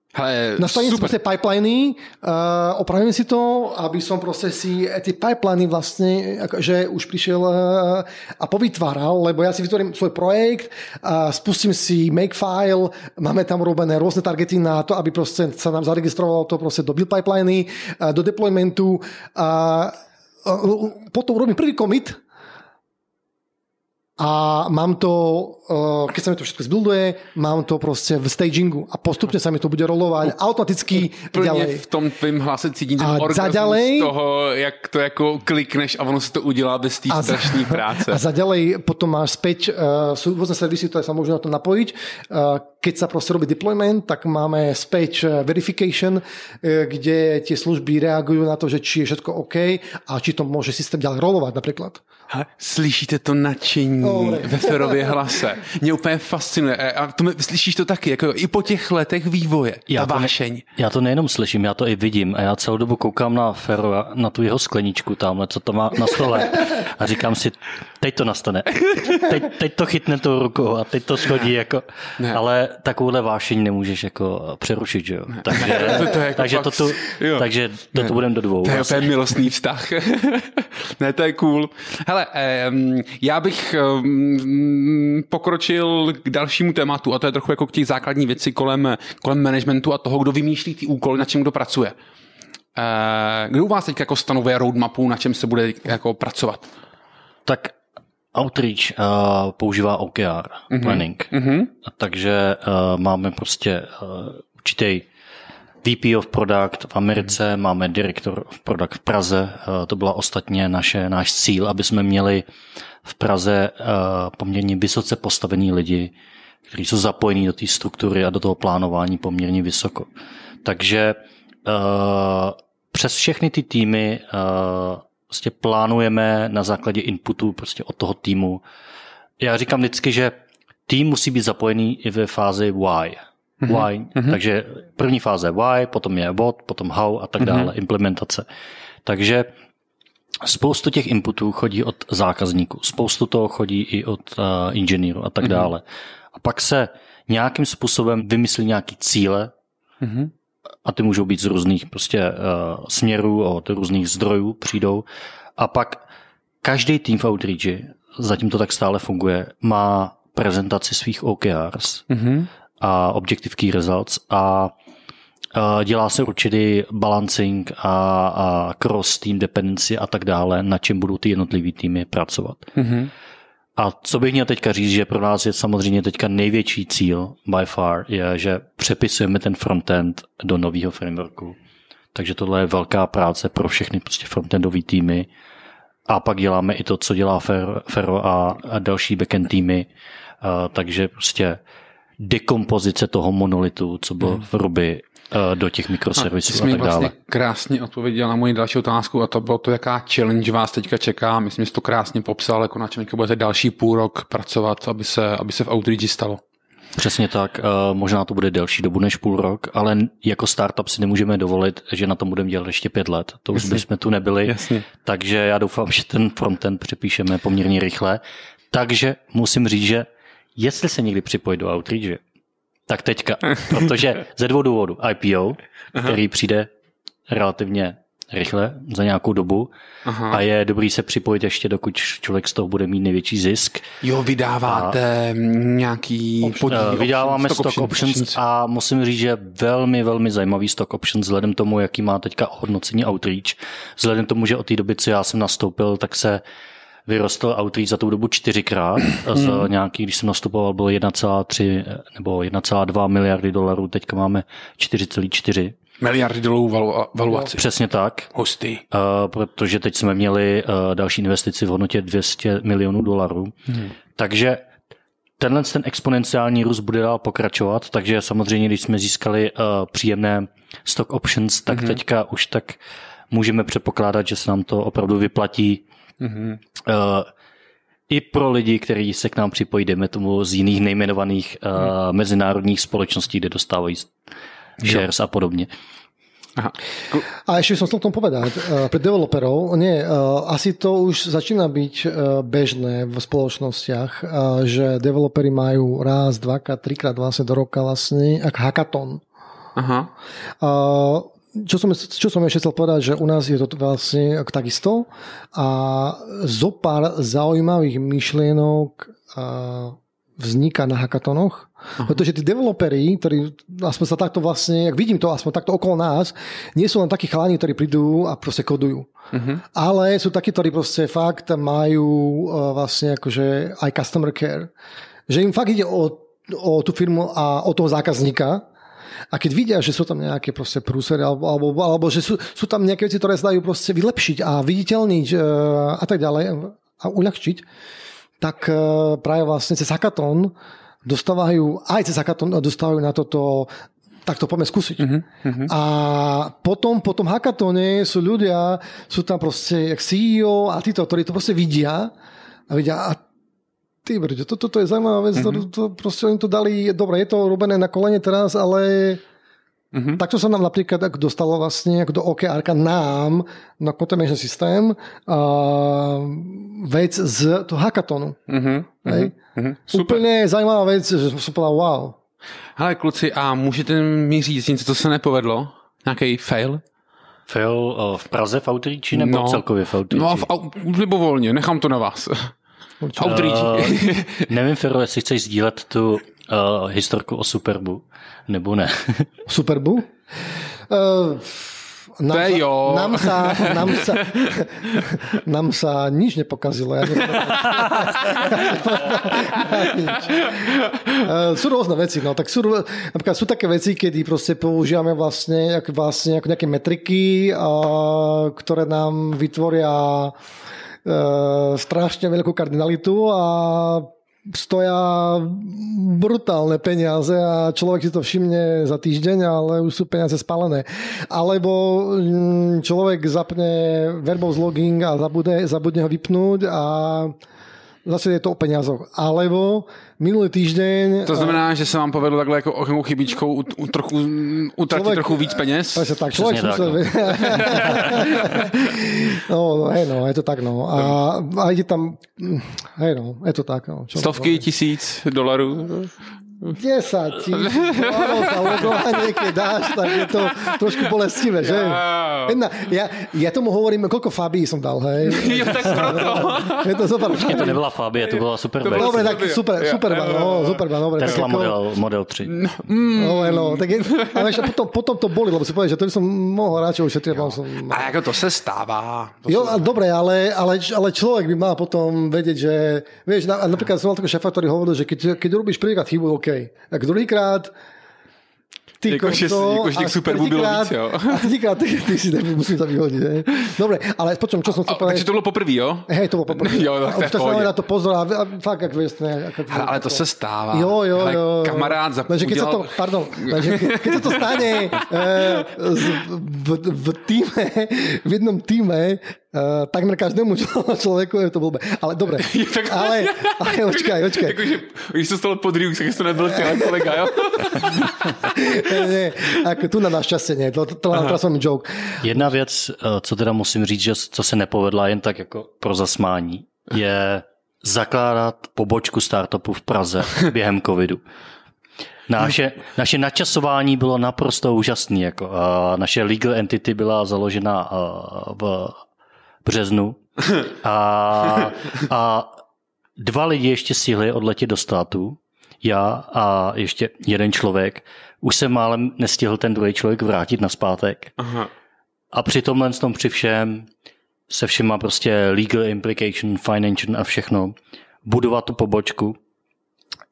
Hele, Nastavím si super. proste pipeliny, uh, opravím si to, aby som proste si tie pipeliny vlastne, že už prišiel uh, a povytváral, lebo ja si vytvorím svoj projekt, uh, spustím si makefile, máme tam robené rôzne targety na to, aby proste sa nám zaregistrovalo to proste do build pipeliny, uh, do deploymentu a uh, potom robím prvý commit, a mám to, uh, keď sa mi to všetko zbuilduje, mám to proste v stagingu a postupne sa mi to bude rolovať automaticky Plně ďalej. v tom tvým hlase cítím ten orgasmus z toho, jak to jako klikneš a ono se to udělá bez té strašné práce. A za ďalej potom máš späť, uh, sú rôzne servisy, ktoré sa môžu na to napojiť. Uh, keď sa proste robí deployment, tak máme späť uh, verification, uh, kde tie služby reagujú na to, že či je všetko OK a či to môže systém ďalej rolovať napríklad. Hele, slyšíte to nadšení Dobre. ve Ferově hlase. Mě úplně fascinuje. A to, slyšíš to taky, jako i po těch letech vývoje. Já ta to ne- vášeň. Já to nejenom slyším, já to i vidím a já celou dobu koukám na Fero, na tu jeho skleničku tamhle, co to má na stole a říkám si, teď to nastane. Teď, teď to chytne tou rukou a teď to schodí jako, Ne. ale takovouhle vášeň nemůžeš jako přerušit, že jo. Takže, To- to jako takže, fakt- to tu, jo. takže to tu budeme do dvou. To je úplně milostný vztah. ne, to je cool. Hele, um, já bych um, pokročil k dalšímu tématu a to je trochu jako k těch základní věci kolem, kolem managementu a toho, kdo vymýšlí ty úkoly, na čem kdo pracuje. Uh, kdo u vás teď jako stanovuje roadmapu, na čem se bude jako pracovat? Tak Outreach uh, používá OKR mm-hmm. planning, Mm-hmm. takže uh, máme prostě uh, určitý VP of Product v Americe, mm. máme Director of Product v Praze. Uh, to byla ostatně naše, náš cíl, aby jsme měli v Praze uh, poměrně vysoce postavení lidi, kteří jsou zapojení do té struktury a do toho plánování poměrně vysoko. Takže uh, přes všechny ty týmy uh, prostě plánujeme na základě inputu prostě od toho týmu. Já říkám vždycky, že tým musí být zapojený i ve fázi why. Why. Mm-hmm. Takže první fáze why, potom je what, potom how a tak dále, mm-hmm. implementace. Takže spoustu těch inputů chodí od zákazníků, spoustu toho chodí i od uh, inženýrů a tak mm-hmm. dále. A pak se nějakým způsobem vymyslí nějaký cíle, Mm-hmm. A ty můžou být z různých prostě uh, směrů, od různých zdrojů přijdou. A pak každý tým v Outreachi, zatím to tak stále funguje, má prezentaci svých OKRs Mm-hmm. a Objective Key Results a uh, dělá se určitý balancing a, a cross team dependency a tak dále, na čem budou ty jednotlivý týmy pracovat. Mm-hmm. A co bych měl teďka říct, že pro nás je samozřejmě teďka největší cíl by far, je, že přepisujeme ten frontend do nového frameworku. Takže tohle je velká práce pro všechny prostě frontendové týmy. A pak děláme i to, co dělá Fer- Fero a, další backend týmy. Uh, takže prostě dekompozice toho monolitu, co bylo v Ruby, do těch mikroservisů jsi a mi tak dále. vlastně krásně odpověděl na moji další otázku a to bylo to, jaká challenge vás teďka čeká. Myslím, že jsi to krásně popsal, jako na čem budete další půl rok pracovat, aby se, aby se v Outreachi stalo. Přesně tak, uh, možná to bude delší dobu než půl rok, ale jako startup si nemůžeme dovolit, že na tom budeme dělat ještě pět let. To už Jasně. bychom tu nebyli, Jasně. takže já doufám, že ten frontend přepíšeme poměrně rychle. Takže musím říct, že jestli se někdy připojit do Outreach, tak teďka, protože ze dvou důvodů. IPO, který přijde relativně rychle za nějakou dobu Aha. a je dobrý se připojit ještě, dokud člověk z toho bude mít největší zisk. Jo, vydáváte nějaký podíl. Eh, Vydáváme options, stock options a musím říct, že velmi, velmi zajímavý stock options vzhledem tomu, jaký má teďka hodnocení Outreach. Vzhledem tomu, že od té doby, co já jsem nastoupil, tak se vyrostl Outreach za tu dobu čtyřikrát. Z nějaký, když jsem nastupoval, bylo 1,3 nebo 1,2 miliardy dolarů, teďka máme 4,4. Miliardy dolarů valu- valuaci. Přesně tak. Hustý. Uh, protože teď jsme měli uh, další investici v hodnotě 200 milionů dolarů. Hmm. Takže tenhle ten exponenciální růst bude dál pokračovat, takže samozřejmě, když jsme získali uh, příjemné stock options, tak hmm. teďka už tak můžeme předpokládat, že se nám to opravdu vyplatí Mhm. uh, i pro lidi, kteří se k nám připojí, dejme tomu z jiných nejmenovaných uh, mezinárodních společností, kde dostávají shares a podobně. Aha. A ešte som chcel tom povedať, eh, pre developerov, nie, eh, asi to už začína byť eh, bežné v spoločnostiach, že developeri majú raz, dvakrát, trikrát vlastne do roka vlastne, ak hackathon. Aha. Čo som, čo som ešte chcel povedať, že u nás je to vlastne takisto a zo pár zaujímavých myšlienok vzniká na hackatonoch, Aha. pretože tí developeri, ktorí aspoň sa takto vlastne, jak vidím to aspoň takto okolo nás, nie sú len takí chalani, ktorí prídu a proste kodujú. Uh-huh. Ale sú takí, ktorí proste fakt majú uh, vlastne akože aj customer care. Že im fakt ide o, o tú firmu a o toho zákazníka a keď vidia, že sú tam nejaké proste prúsery alebo, alebo, alebo že sú, sú tam nejaké veci, ktoré sa dajú proste vylepšiť a viditeľniť uh, a tak ďalej a uľahčiť, tak uh, práve vlastne cez hackathon dostávajú, aj cez hackathon dostávajú na toto tak to poďme skúsiť. Uh-huh, uh-huh. A potom, po tom hackatone sú ľudia, sú tam proste jak CEO a títo, ktorí to proste vidia a vidia, a ty brďo, toto to je zaujímavá vec, mm-hmm. to, to proste oni to dali, dobre, je to robené na kolene teraz, ale mm-hmm. takto sa nám napríklad ak dostalo vlastne ako do OKR nám na content systém a vec z toho hackatonu. Mm-hmm. Hej? Mm-hmm. Super. Úplne zaujímavá vec, že som povedal wow. Hele kluci, a můžete mi říct něco, co se nepovedlo? Nějaký fail? Fail v Praze v Outreachi nebo no, celkově v Outreachi? No, v, libovolně, nechám to na vás. Outreach. Uh, nevím, Fero, jestli chceš sdílet tu uh, historku o Superbu, nebo ne. Superbu? Uh, nám to je jo. Nám sa, nám sa, nám sa nič nepokazilo. Ja sú rôzne veci. No. Tak sú, napríklad sú také veci, kedy proste používame vlastne, vlastne ako nejaké metriky, a, ktoré nám vytvoria Eh, strašne veľkú kardinalitu a stoja brutálne peniaze a človek si to všimne za týždeň, ale už sú peniaze spálené. Alebo mm, človek zapne verbal logging a zabudne, zabudne ho vypnúť a zase je to o peniazoch. Alebo minulý týždeň... To znamená, že se vám povedlo takhle jako ochou chybičkou u, u trochu, utratit človek, trochu víc peněz? Tak, človek tak, no. no, no, hej, no, je to tak, no. A, a ide tam, hej, no, je to tak, no. Čo Stovky tisíc dolarů? 10 dolarov za logovanie, keď dáš, tak je to trošku bolestivé, že? Jedna, ja, ja tomu hovorím, koľko Fabii som dal, hej? Jo, tak proto. Je to super. Počkej, to nebyla Fabie, to byla super to Dobre, tak super, super, no, super, dobre. Tesla tak model, ako, model 3. No, mm. no, no, tak je, ale ešte potom, potom to boli, lebo si povedal, že to by som mohol radšej ušetriť. Som, a ako to se stává. To jo, sa... dobre, ale, ale, ale človek by mal potom vedieť, že, vieš, napríklad som mal takého šefa, ktorý hovoril, že keď, keď robíš prvýkrát chybu, OK, tak druhýkrát ty jako, že, jako, těch superbů bylo víc, jo. A třikrát ty, ty si nevím, musím to vyhodit. Hej. Dobre, ale počom, čo som chcel povedať. Takže to bylo poprvé, jo? Hej, to bylo poprvé. jo, tak to je pohodě. na to pozor a, a fakt, jak věstné. Jak, ale, ale to se stává. Jo, jo, ale jo. kamarád za keď sa to, pardon, lenže keď sa to stane e, v, v, týme, v jednom týme, Uh, takmer každému člověku je to blbé. Ale dobré. tak, ale, ale očkaj, očkaj. Jakože, když to stalo pod rýk, tak to nebyl ty kolega, jo? ne, ne, jako tu na našťastie nie. To, to, to jsem joke. Jedna věc, eh, co teda musím říct, že co se nepovedla jen tak jako pro zasmání, je zakládat pobočku startupu v Praze během covidu. Naše, naše načasování bylo naprosto úžasné. Jako, uh, naše legal entity byla založena uh, v březnu a, a dva lidi ještě stihli odletět do státu, já a ještě jeden člověk. Už se málem nestihl ten druhý člověk vrátit na zpátek. Aha. A při tomhle tom při všem se všema prostě legal implication, financial a všechno, budovat tu pobočku,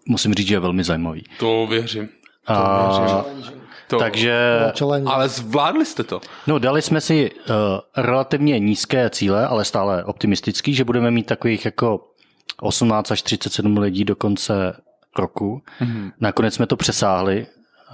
musím říct, že je velmi zajímavý. To věřím. To a, věřím. To, Takže, ale zvládli jste to. No, dali jsme si uh, relativně nízké cíle, ale stále optimistický, že budeme mít takových jako 18 až 37 lidí do konce roku. Mm-hmm. Nakonec jsme to přesáhli,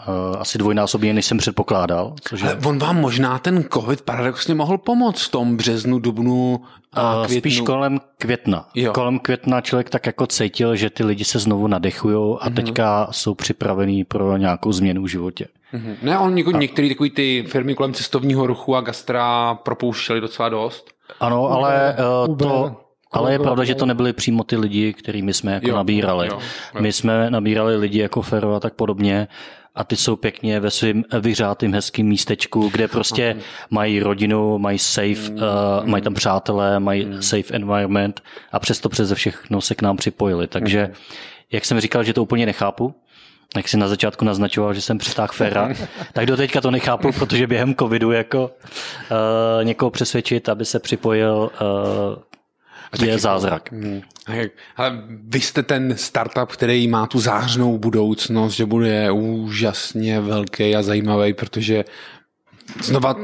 uh, asi dvojnásobně, než jsem předpokládal. Což je... On vám možná ten covid paradoxně mohl pomoct v tom březnu, dubnu a uh, Spíš kolem května. Jo. Kolem května člověk tak jako cítil, že ty lidi se znovu nadechují a mm-hmm. teďka jsou připravení pro nějakou změnu v životě. Mm-hmm. Ne, on něko, a... některé takové ty firmy kolem cestovního ruchu a gastra propouštěli docela dost. Ano, ale uh, to, ale je pravda, že to nebyli přímo ty lidi, kterými jsme jako jo, nabírali. Jo, jo. My jsme nabírali lidi jako Fero a tak podobně a ty jsou pěkně ve svém vyřátým hezkým místečku, kde prostě mají rodinu, mají safe, uh, mají tam přátelé, mají safe environment a přesto přeze všechno se k nám připojili. Takže, jak jsem říkal, že to úplně nechápu, jak si na začátku naznačoval, že jsem přitáhl Fera, tak do teďka to nechápu, protože během covidu jako uh, někoho přesvědčit, aby se připojil, uh, je zázrak. Hmm. Ale vy jste ten startup, který má tu zářnou budoucnost, že bude úžasně velký a zajímavý, protože znova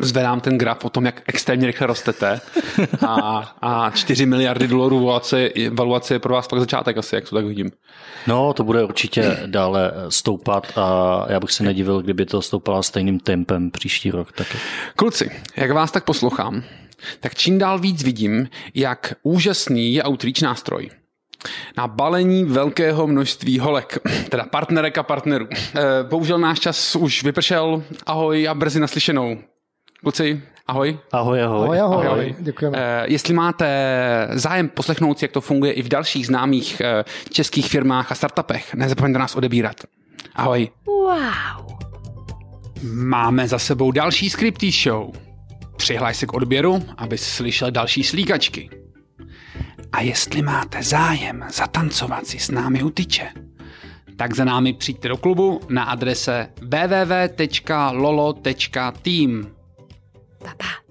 zvedám ten graf o tom, jak extrémně rychle rostete a, a 4 miliardy dolarů valuace, valuace je pro vás pak začátek asi, jak to tak vidím. No, to bude určitě dále stoupat a já bych se nedivil, kdyby to stoupalo stejným tempem příští rok taky. Kluci, jak vás tak poslouchám, tak čím dál víc vidím, jak úžasný je Outreach nástroj na balení velkého množství holek, teda partnerek a partnerů. Eh, bohužel náš čas už vypršel. Ahoj a brzy naslyšenou. Kluci, ahoj. Ahoj, ahoj. Ahoj, ahoj. ahoj. Děkujeme. Eh, jestli máte zájem poslechnout si, jak to funguje i v dalších známých eh, českých firmách a startupech, nezapomeňte nás odebírat. Ahoj. Wow. Máme za sebou další Scripty Show. Přihlaj se k odběru, aby slyšel další slíkačky. A jestli máte zájem zatancovat si s námi u tyče, tak za námi přijďte do klubu na adrese www.lolo.team. Baba.